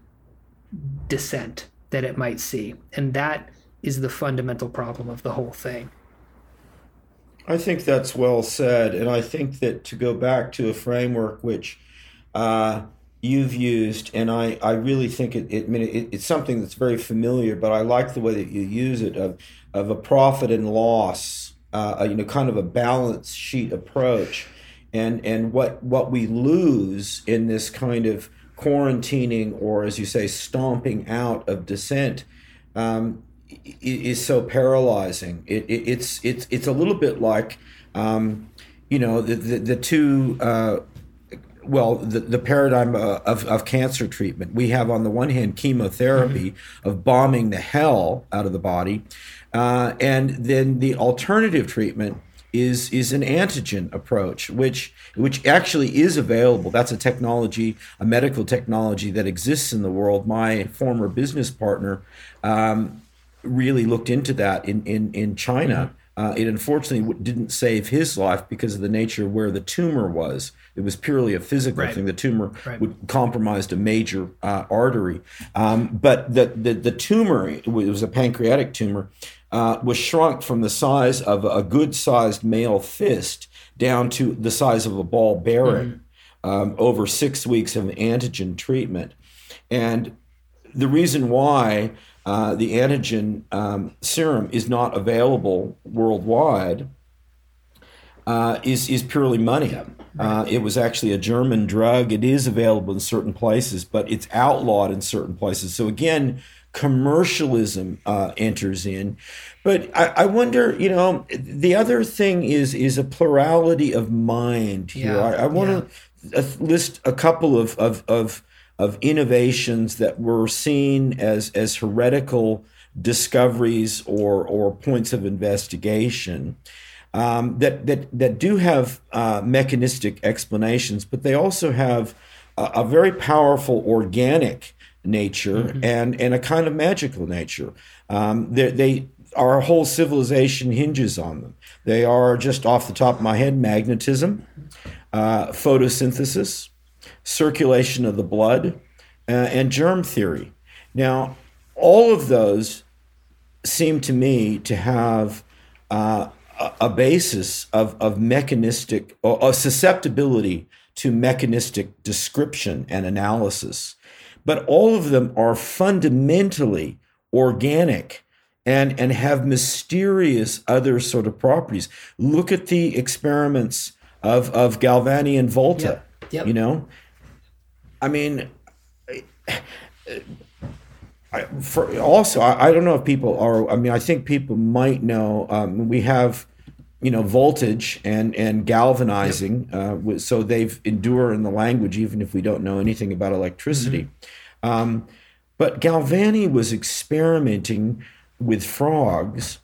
Speaker 1: dissent that it might see. And that is the fundamental problem of the whole thing.
Speaker 2: I think that's well said. And I think that to go back to a framework which uh, you've used, and I, I really think it, it, it, it's something that's very familiar, but I like the way that you use it of, of a profit and loss, uh, you know, kind of a balance sheet approach and and what what we lose in this kind of quarantining or as you say stomping out of dissent um, is so paralyzing it, it, it's it's it's a little bit like um, you know the the, the two uh, well, the, the paradigm uh, of, of cancer treatment. We have, on the one hand, chemotherapy mm-hmm. of bombing the hell out of the body. Uh, and then the alternative treatment is is an antigen approach, which which actually is available. That's a technology, a medical technology that exists in the world. My former business partner um, really looked into that in in in China. Mm-hmm. Uh, it unfortunately didn't save his life because of the nature of where the tumor was. It was purely a physical right. thing. The tumor right. would compromised a major uh, artery, um, but the, the the tumor it was a pancreatic tumor uh, was shrunk from the size of a good sized male fist down to the size of a ball bearing mm-hmm. um, over six weeks of antigen treatment. And the reason why uh, the antigen um, serum is not available worldwide uh, is, is purely money. Uh, it was actually a German drug. It is available in certain places, but it's outlawed in certain places. So, again, commercialism uh, enters in. But I, I, wonder, you know, the other thing is is a plurality of mind here. Yeah, I, I want to yeah. list a couple of, of of of innovations that were seen as as heretical discoveries or or points of investigation. um, that that that do have uh, mechanistic explanations, but they also have a, a very powerful organic nature mm-hmm. and and a kind of magical nature. Um, they our whole civilization hinges on them. They are just off the top of my head magnetism, uh, photosynthesis, circulation of the blood, uh, and germ theory. Now, all of those seem to me to have uh, a basis of, of mechanistic or a susceptibility to mechanistic description and analysis. But all of them are fundamentally organic and, and have mysterious other sort of properties. Look at the experiments of, of Galvani and Volta. Yep. Yep. You know, I mean, I, for, also, I, I, don't know if people are. I mean, I think people might know. Um, we have, you know, voltage and and galvanizing. Yep. Uh, so they've endure in the language, even if we don't know anything about electricity. Mm-hmm. Um, but Galvani was experimenting with frogs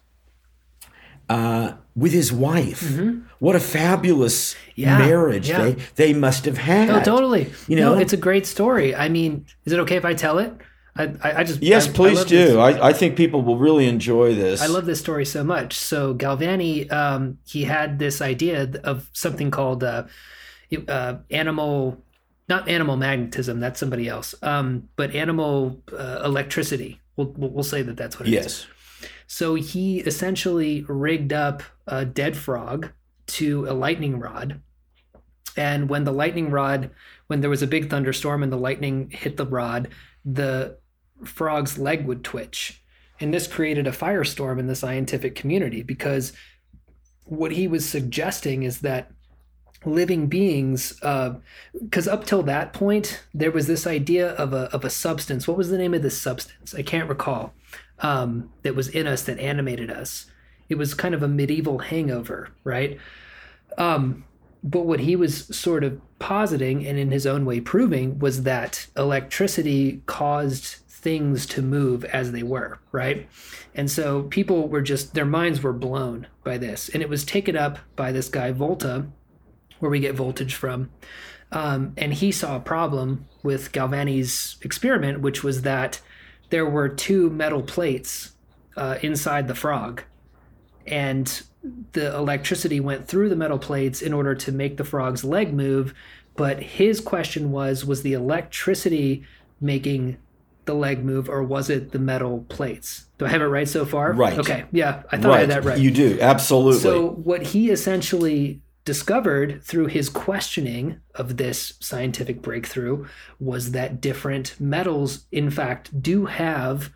Speaker 2: uh, with his wife. Mm-hmm. What a fabulous yeah, marriage yeah. they they must have had.
Speaker 1: No, totally. You know, no, it's a great story. I mean, is it okay if I tell it? I, I just
Speaker 2: yes,
Speaker 1: I,
Speaker 2: please I do. I, I think people will really enjoy this.
Speaker 1: I love this story so much. So Galvani, um, he had this idea of something called uh, uh, animal, not animal magnetism. That's somebody else. Um, but animal uh, electricity. We'll we'll say that that's what it yes. is. So he essentially rigged up a dead frog to a lightning rod. And when the lightning rod, when there was a big thunderstorm and the lightning hit the rod, the frog's leg would twitch. And this created a firestorm in the scientific community because what he was suggesting is that living beings because uh, up till that point there was this idea of a, of a substance what was the name of this substance i can't recall um, that was in us that animated us. It was kind of a medieval hangover, right? Um, but what he was sort of positing and in his own way proving was that electricity caused things to move as they were, right? And so people were just, their minds were blown by this. And it was taken up by this guy, Volta, where we get voltage from. Um, and he saw a problem with Galvani's experiment, which was that there were two metal plates uh, inside the frog, and the electricity went through the metal plates in order to make the frog's leg move. But his question was was the electricity making the leg move, or was it the metal plates? Do I have it right so far?
Speaker 2: Right.
Speaker 1: Okay. Yeah, I thought
Speaker 2: right.
Speaker 1: I had that right.
Speaker 2: You do absolutely.
Speaker 1: So what he essentially discovered through his questioning of this scientific breakthrough was that different metals, in fact, do have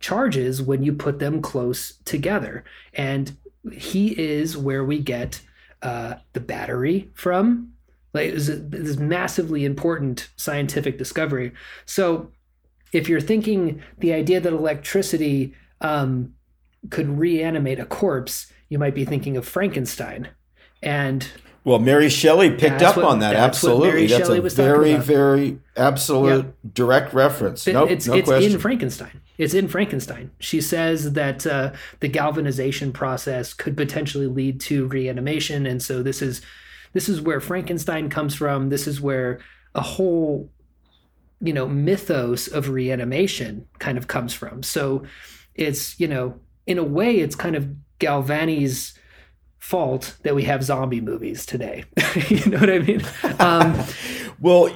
Speaker 1: charges when you put them close together. And he is where we get uh, the battery from. Like, this massively important scientific discovery. So, if you're thinking the idea that electricity um, could reanimate a corpse, you might be thinking of Frankenstein and
Speaker 2: well, Mary Shelley picked up what, on that. That's Absolutely, that's Shelley a very, very absolute yep. direct reference. No, nope,
Speaker 1: it's,
Speaker 2: no
Speaker 1: it's
Speaker 2: question.
Speaker 1: in Frankenstein. It's in Frankenstein. She says that uh, the galvanization process could potentially lead to reanimation, and so this is this is where Frankenstein comes from. This is where a whole you know mythos of reanimation kind of comes from. So it's you know in a way it's kind of Galvani's fault that we have zombie movies today. you know what I mean? Um,
Speaker 2: well,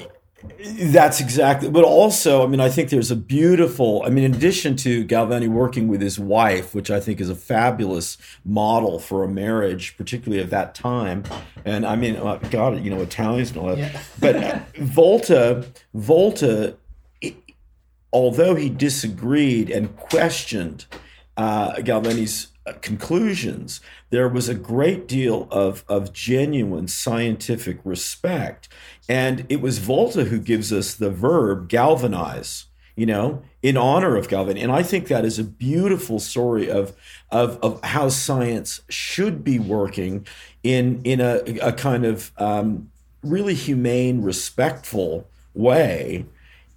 Speaker 2: that's exactly. But also, I mean, I think there's a beautiful. I mean, in addition to Galvani working with his wife, which I think is a fabulous model for a marriage, particularly of that time. And I mean, uh, God, you know, Italians and all that. Yeah. but uh, Volta, Volta, it, although he disagreed and questioned uh, Galvani's conclusions, there was a great deal of, of genuine scientific respect. And it was Volta who gives us the verb galvanize, you know, in honor of Galvin. And I think that is a beautiful story of, of, of how science should be working in, in a, a kind of um, really humane, respectful way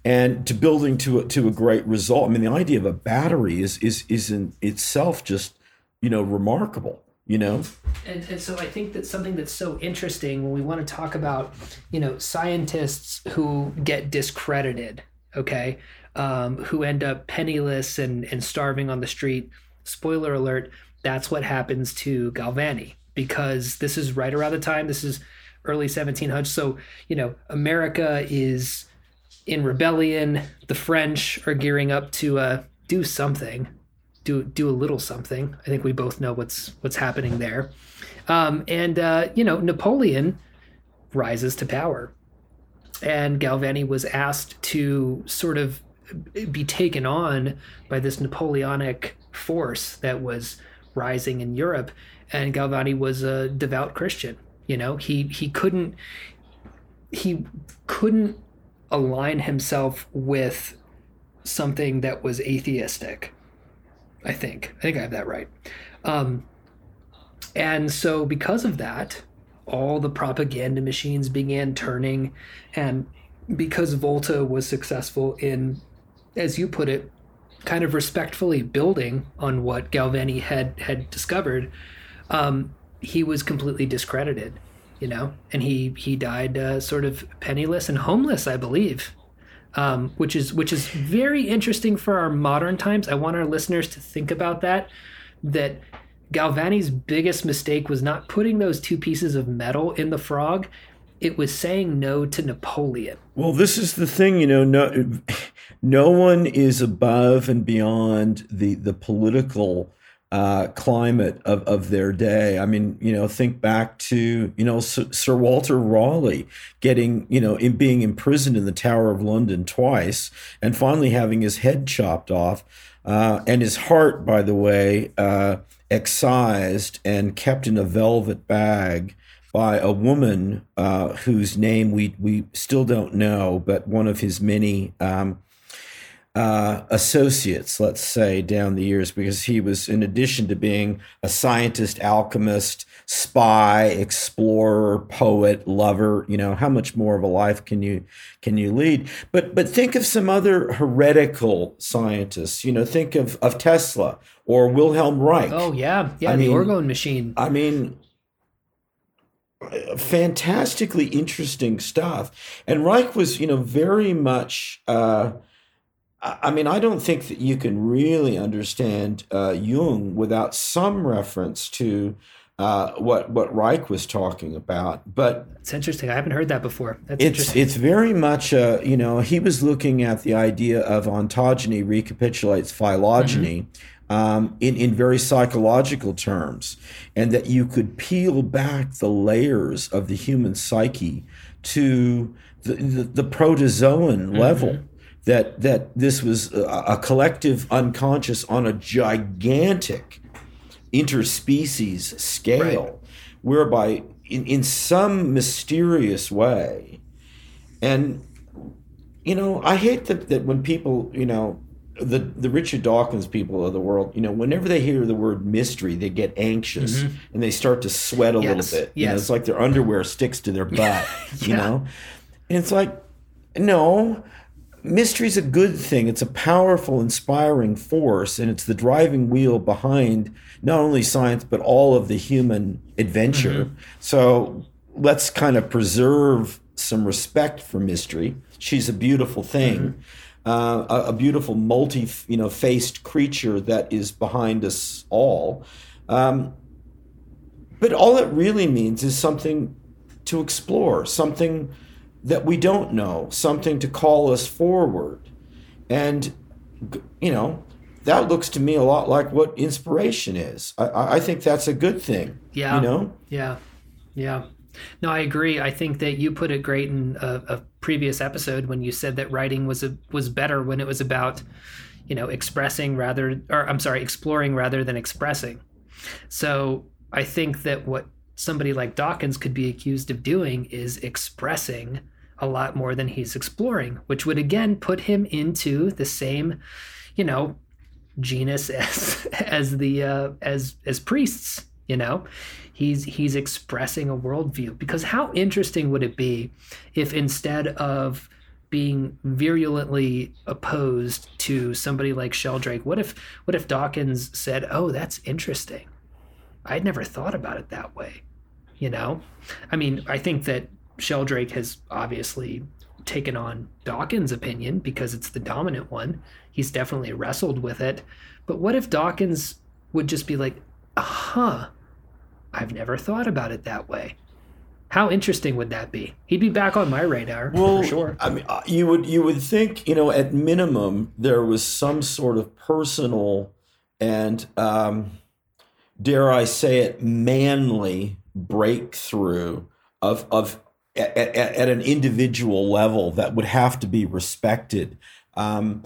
Speaker 2: and to building to a, to a great result. I mean, the idea of a battery is is is in itself just you know, remarkable. You know?
Speaker 1: And, and so i think that something that's so interesting when we want to talk about you know scientists who get discredited okay? Um, who end up penniless and, and starving on the street. Spoiler alert that's what happens to galvani because this is right around the time this is early 1700s so you know america is in rebellion. The french are gearing up to uh, do something do do a little something. I think we both know what's what's happening there. Um, and uh, you know, Napoleon rises to power, and Galvani was asked to sort of be taken on by this Napoleonic force that was rising in Europe. And Galvani was a devout Christian. You know, he he couldn't he couldn't align himself with something that was atheistic I think. I think I have that right. Um, and so, because of that, all the propaganda machines began turning. And because Volta was successful in, as you put it, kind of respectfully building on what Galvani had had discovered, um, he was completely discredited, you know, and he he died uh, sort of penniless and homeless, I believe, um, which is which is very interesting for our modern times. I want our listeners to think about that. That Galvani's biggest mistake was not putting those two pieces of metal in the frog. It was saying no to Napoleon.
Speaker 2: Well, this is the thing, you know, no no one is above and beyond the the political uh, climate of, of their day. I mean, you know, think back to, you know, Sir, Sir, Walter Raleigh getting, you know, in being imprisoned in the Tower of London twice and finally having his head chopped off uh, and his heart, by the way, uh, excised and kept in a velvet bag by a woman uh, whose name we, we still don't know, but one of his many um, uh, associates, let's say, down the years, because he was, in addition to being a scientist, alchemist, spy, explorer, poet, lover, you know, how much more of a life can you can you lead? But but think of some other heretical scientists. You know, think of of Tesla or Wilhelm Reich.
Speaker 1: Oh yeah, yeah, I the mean, orgone machine.
Speaker 2: I mean, fantastically interesting stuff. And Reich was, you know, very much. Uh, I mean, I don't think that you can really understand uh, Jung without some reference to uh, what what Reich was talking about. But
Speaker 1: it's interesting. I haven't heard that before.
Speaker 2: That's it's,
Speaker 1: interesting.
Speaker 2: It's very much, uh, you know, he was looking at the idea of ontogeny recapitulates phylogeny. Mm-hmm. Um, in, in very psychological terms, and that you could peel back the layers of the human psyche to the, the, the protozoan mm-hmm. level that that this was a, a collective unconscious on a gigantic interspecies scale, right. whereby in, in some mysterious way, and you know, I hate that that when people, you know, the the Richard Dawkins people of the world, you know, whenever they hear the word mystery, they get anxious mm-hmm. and they start to sweat a yes. little bit. You know, it's like their underwear sticks to their butt, yeah. you know? And it's like, no, mystery is a good thing. It's a powerful, inspiring force, and it's the driving wheel behind not only science but all of the human adventure. Mm-hmm. So let's kind of preserve some respect for mystery. She's a beautiful thing. Mm-hmm. Uh, a, a, beautiful multi you know faced creature that is behind us all um, but all it really means is something to explore something that we don't know, something to call us forward. And, you know, that looks to me a lot like what inspiration is. I, I think that's a good thing.
Speaker 1: Yeah.
Speaker 2: You know?
Speaker 1: Yeah. Yeah. No, I agree. I think that you put it great in a, a previous episode when you said that writing was a, was better when it was about, you know, expressing rather, or I'm sorry, exploring rather than expressing. So I think that what somebody like Dawkins could be accused of doing is expressing a lot more than he's exploring, which would again put him into the same, you know, genus as as the uh, as as priests. You know, he's he's expressing a worldview because how interesting would it be if instead of being virulently opposed to somebody like Sheldrake, what if what if Dawkins said, "Oh, that's interesting. I'd never thought about it that way. You know, I mean, I think that Sheldrake has obviously taken on Dawkins' opinion because it's the dominant one. He's definitely wrestled with it. But what if Dawkins would just be like, huh, I've never thought about it that way. How interesting would that be? He'd be back on my radar
Speaker 2: well,
Speaker 1: for sure.
Speaker 2: I mean, uh, you would you would think you know at minimum there was some sort of personal and um, dare I say it manly breakthrough of of at, at, at, an individual level that would have to be respected. Um,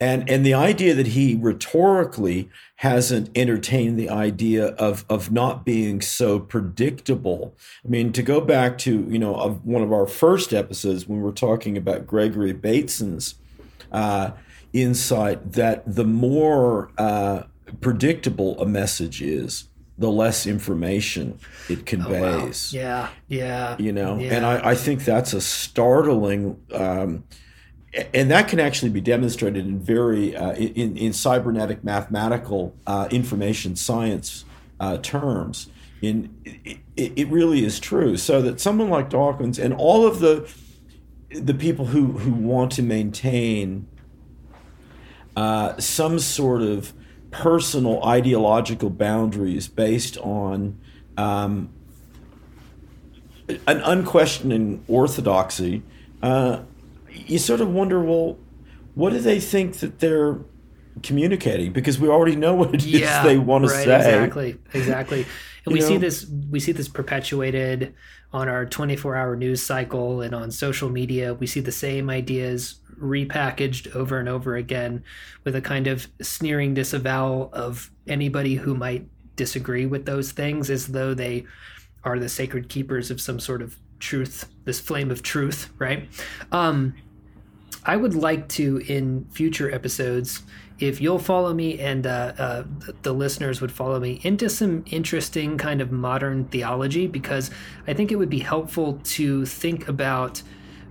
Speaker 2: and and the idea that he rhetorically hasn't entertained the idea of of not being so predictable. I mean, to go back to you know of one of our first episodes when we were talking about Gregory Bateson's uh, insight that the more uh, predictable a message is, the less information it conveys.
Speaker 1: Oh, wow. Yeah, yeah.
Speaker 2: You know,
Speaker 1: yeah.
Speaker 2: and I, I think that's a startling. Um, and that can actually be demonstrated in very uh, in, in cybernetic mathematical uh, information science uh, terms. In it, it, really is true. So that someone like Dawkins and all of the the people who who want to maintain uh, some sort of personal ideological boundaries based on um, an unquestioning orthodoxy uh, you sort of wonder, well, what do they think that they're communicating? Because we already know what it
Speaker 1: yeah,
Speaker 2: is they want to
Speaker 1: right,
Speaker 2: say.
Speaker 1: Exactly, exactly. And we
Speaker 2: know?
Speaker 1: see this we see this perpetuated on our 24-hour news cycle and on social media. We see the same ideas repackaged over and over again with a kind of sneering disavowal of anybody who might disagree with those things as though they are the sacred keepers of some sort of truth, this flame of truth, right? Um, I would like to in future episodes, if you'll follow me and uh, uh, the listeners would follow me into some interesting kind of modern theology, because I think it would be helpful to think about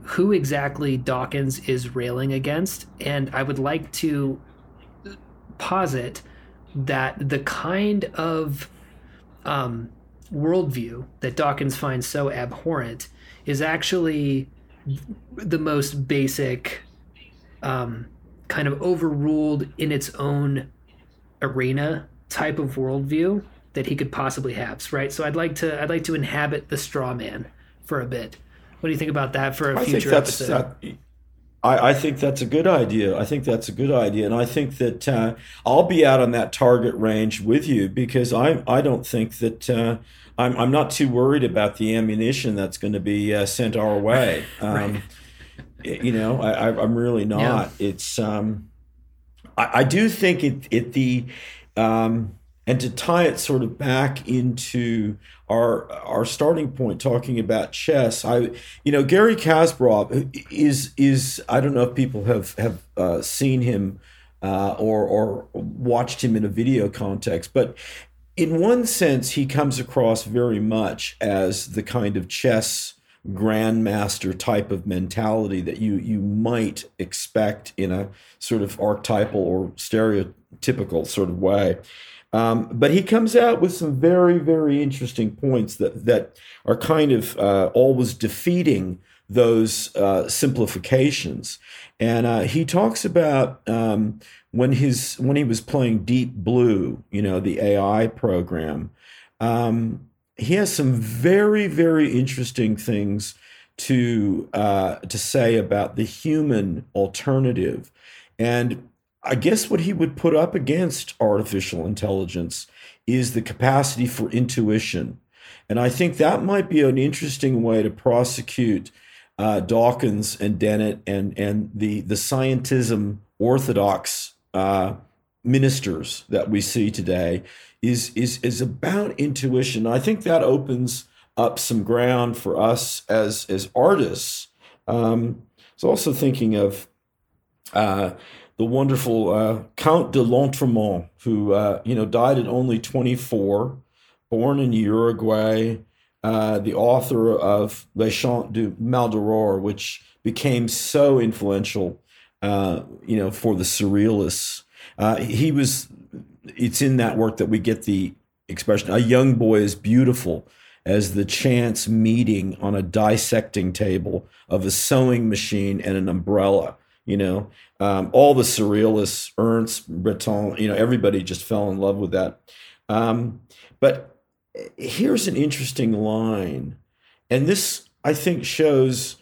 Speaker 1: who exactly Dawkins is railing against, and I would like to posit that the kind of um, worldview that Dawkins finds so abhorrent is actually the most basic, um, kind of overruled in its own arena type of worldview that he could possibly have. Right. So I'd like to I'd like to inhabit the straw man for a bit. What do you think about that for a
Speaker 2: I
Speaker 1: future episode?
Speaker 2: That, I, I, think that's a good idea. I think that's a good idea, and I think that uh, I'll be out on that target range with you because I I don't think that uh, I'm I'm not too worried about the ammunition that's going to be uh, sent our way. Um, right. You know, I, I'm really not. Yeah. It's um, I, I, do think it it the um, and to tie it sort of back into our our starting point talking about chess i you know Gary kasparov is is i don't know if people have have uh, seen him uh, or or watched him in a video context but in one sense, he comes across very much as the kind of chess grandmaster type of mentality that you you might expect in a sort of archetypal or stereotypical sort of way. Um, but he comes out with some very very interesting points that that are kind of uh, always defeating those uh, simplifications. And uh, he talks about um, when his when he was playing Deep Blue, you know, the AI program, um, he has some very very interesting things to uh, to say about the human alternative, and I guess what he would put up against artificial intelligence is the capacity for intuition, and I think that might be an interesting way to prosecute uh, Dawkins and Dennett and and the the scientism orthodox uh, ministers that we see today is is is about intuition. I think that opens up some ground for us as as artists. Um, I was also thinking of uh, the wonderful uh, Count de Lautréamont, who uh, you know died at only 24, born in Uruguay, uh, the author of Les Chants de Maldoror, which became so influential uh, you know, for the surrealists. Uh, he was. It's in that work that we get the expression. A young boy is beautiful as the chance meeting on a dissecting table of a sewing machine and an umbrella. You know, um, all the surrealists, Ernst, Breton, you know, everybody just fell in love with that. Um, but here's an interesting line, and this I think shows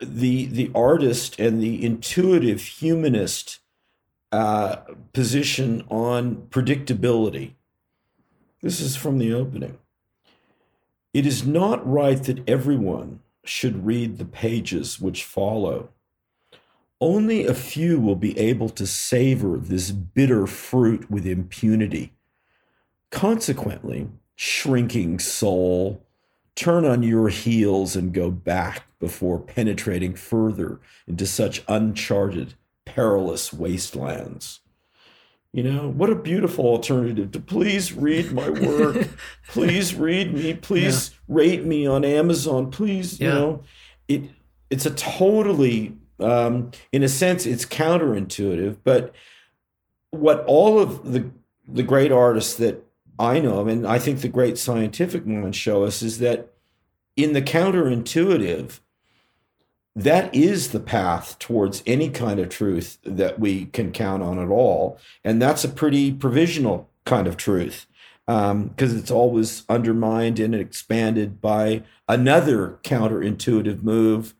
Speaker 2: the the artist and the intuitive humanist uh, position on predictability. This is from the opening. It is not right that everyone should read the pages which follow. Only a few will be able to savor this bitter fruit with impunity. Consequently, shrinking soul, turn on your heels and go back before penetrating further into such uncharted, perilous wastelands. You know, what a beautiful alternative to please read my work. please read me. Please yeah. rate me on Amazon. Please, yeah. you know, it it's a totally um, in a sense it's counterintuitive, but what all of the the great artists that I know of, and I think the great scientific ones show us is that in the counterintuitive, that is the path towards any kind of truth that we can count on at all. And that's a pretty provisional kind of truth because um, it's always undermined and expanded by another counterintuitive move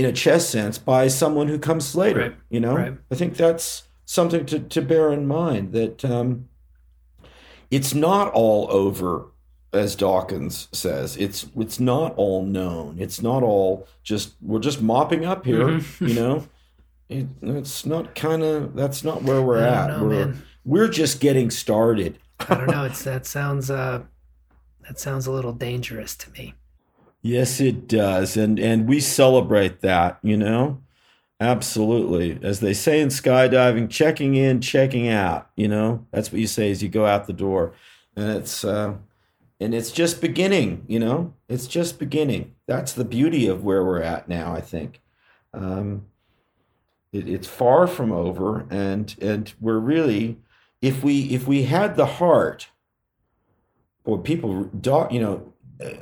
Speaker 2: in a chess sense by someone who comes later. Right. You know, right. I think that's something to, to bear in mind that um, it's not all over as Dawkins says, it's it's not all known. It's not all just we're just mopping up here, mm-hmm. you know. It, it's not kind of that's not where we're at. Know, we're man. we're just getting started.
Speaker 1: I don't know. It's that sounds uh that sounds a little dangerous to me.
Speaker 2: Yes, it does, and and we celebrate that, you know. Absolutely, as they say in skydiving, checking in, checking out. You know, that's what you say as you go out the door, and it's. Uh, and it's just beginning you know it's just beginning that's the beauty of where we're at now i think um, it, it's far from over and and we're really if we if we had the heart or people you know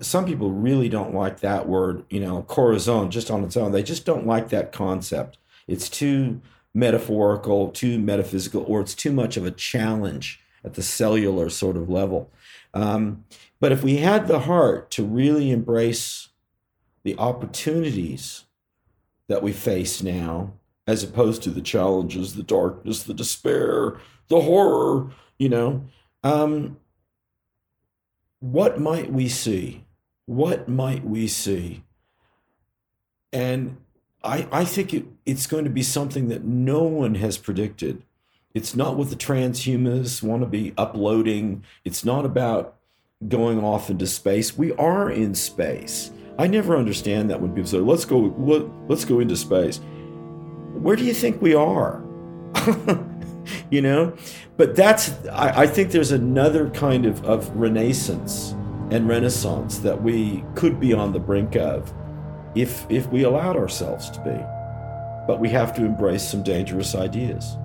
Speaker 2: some people really don't like that word you know corazon just on its own. They just don't like that concept. It's too metaphorical too metaphysical or it's too much of a challenge at the cellular sort of level. Um, but if we had the heart to really embrace the opportunities that we face now, as opposed to the challenges, the darkness, the despair, the horror, you know, um, what might we see? What might we see? And I, I think it, it's going to be something that no one has predicted. It's not what the transhumanists want to be uploading. It's not about going off into space. We are in space. I never understand that when people say, "Let's go, let, let's go into space." Where do you think we are? you know, but that's. I, I, think there's another kind of of renaissance and renaissance that we could be on the brink of, if if we allowed ourselves to be. But we have to embrace some dangerous ideas.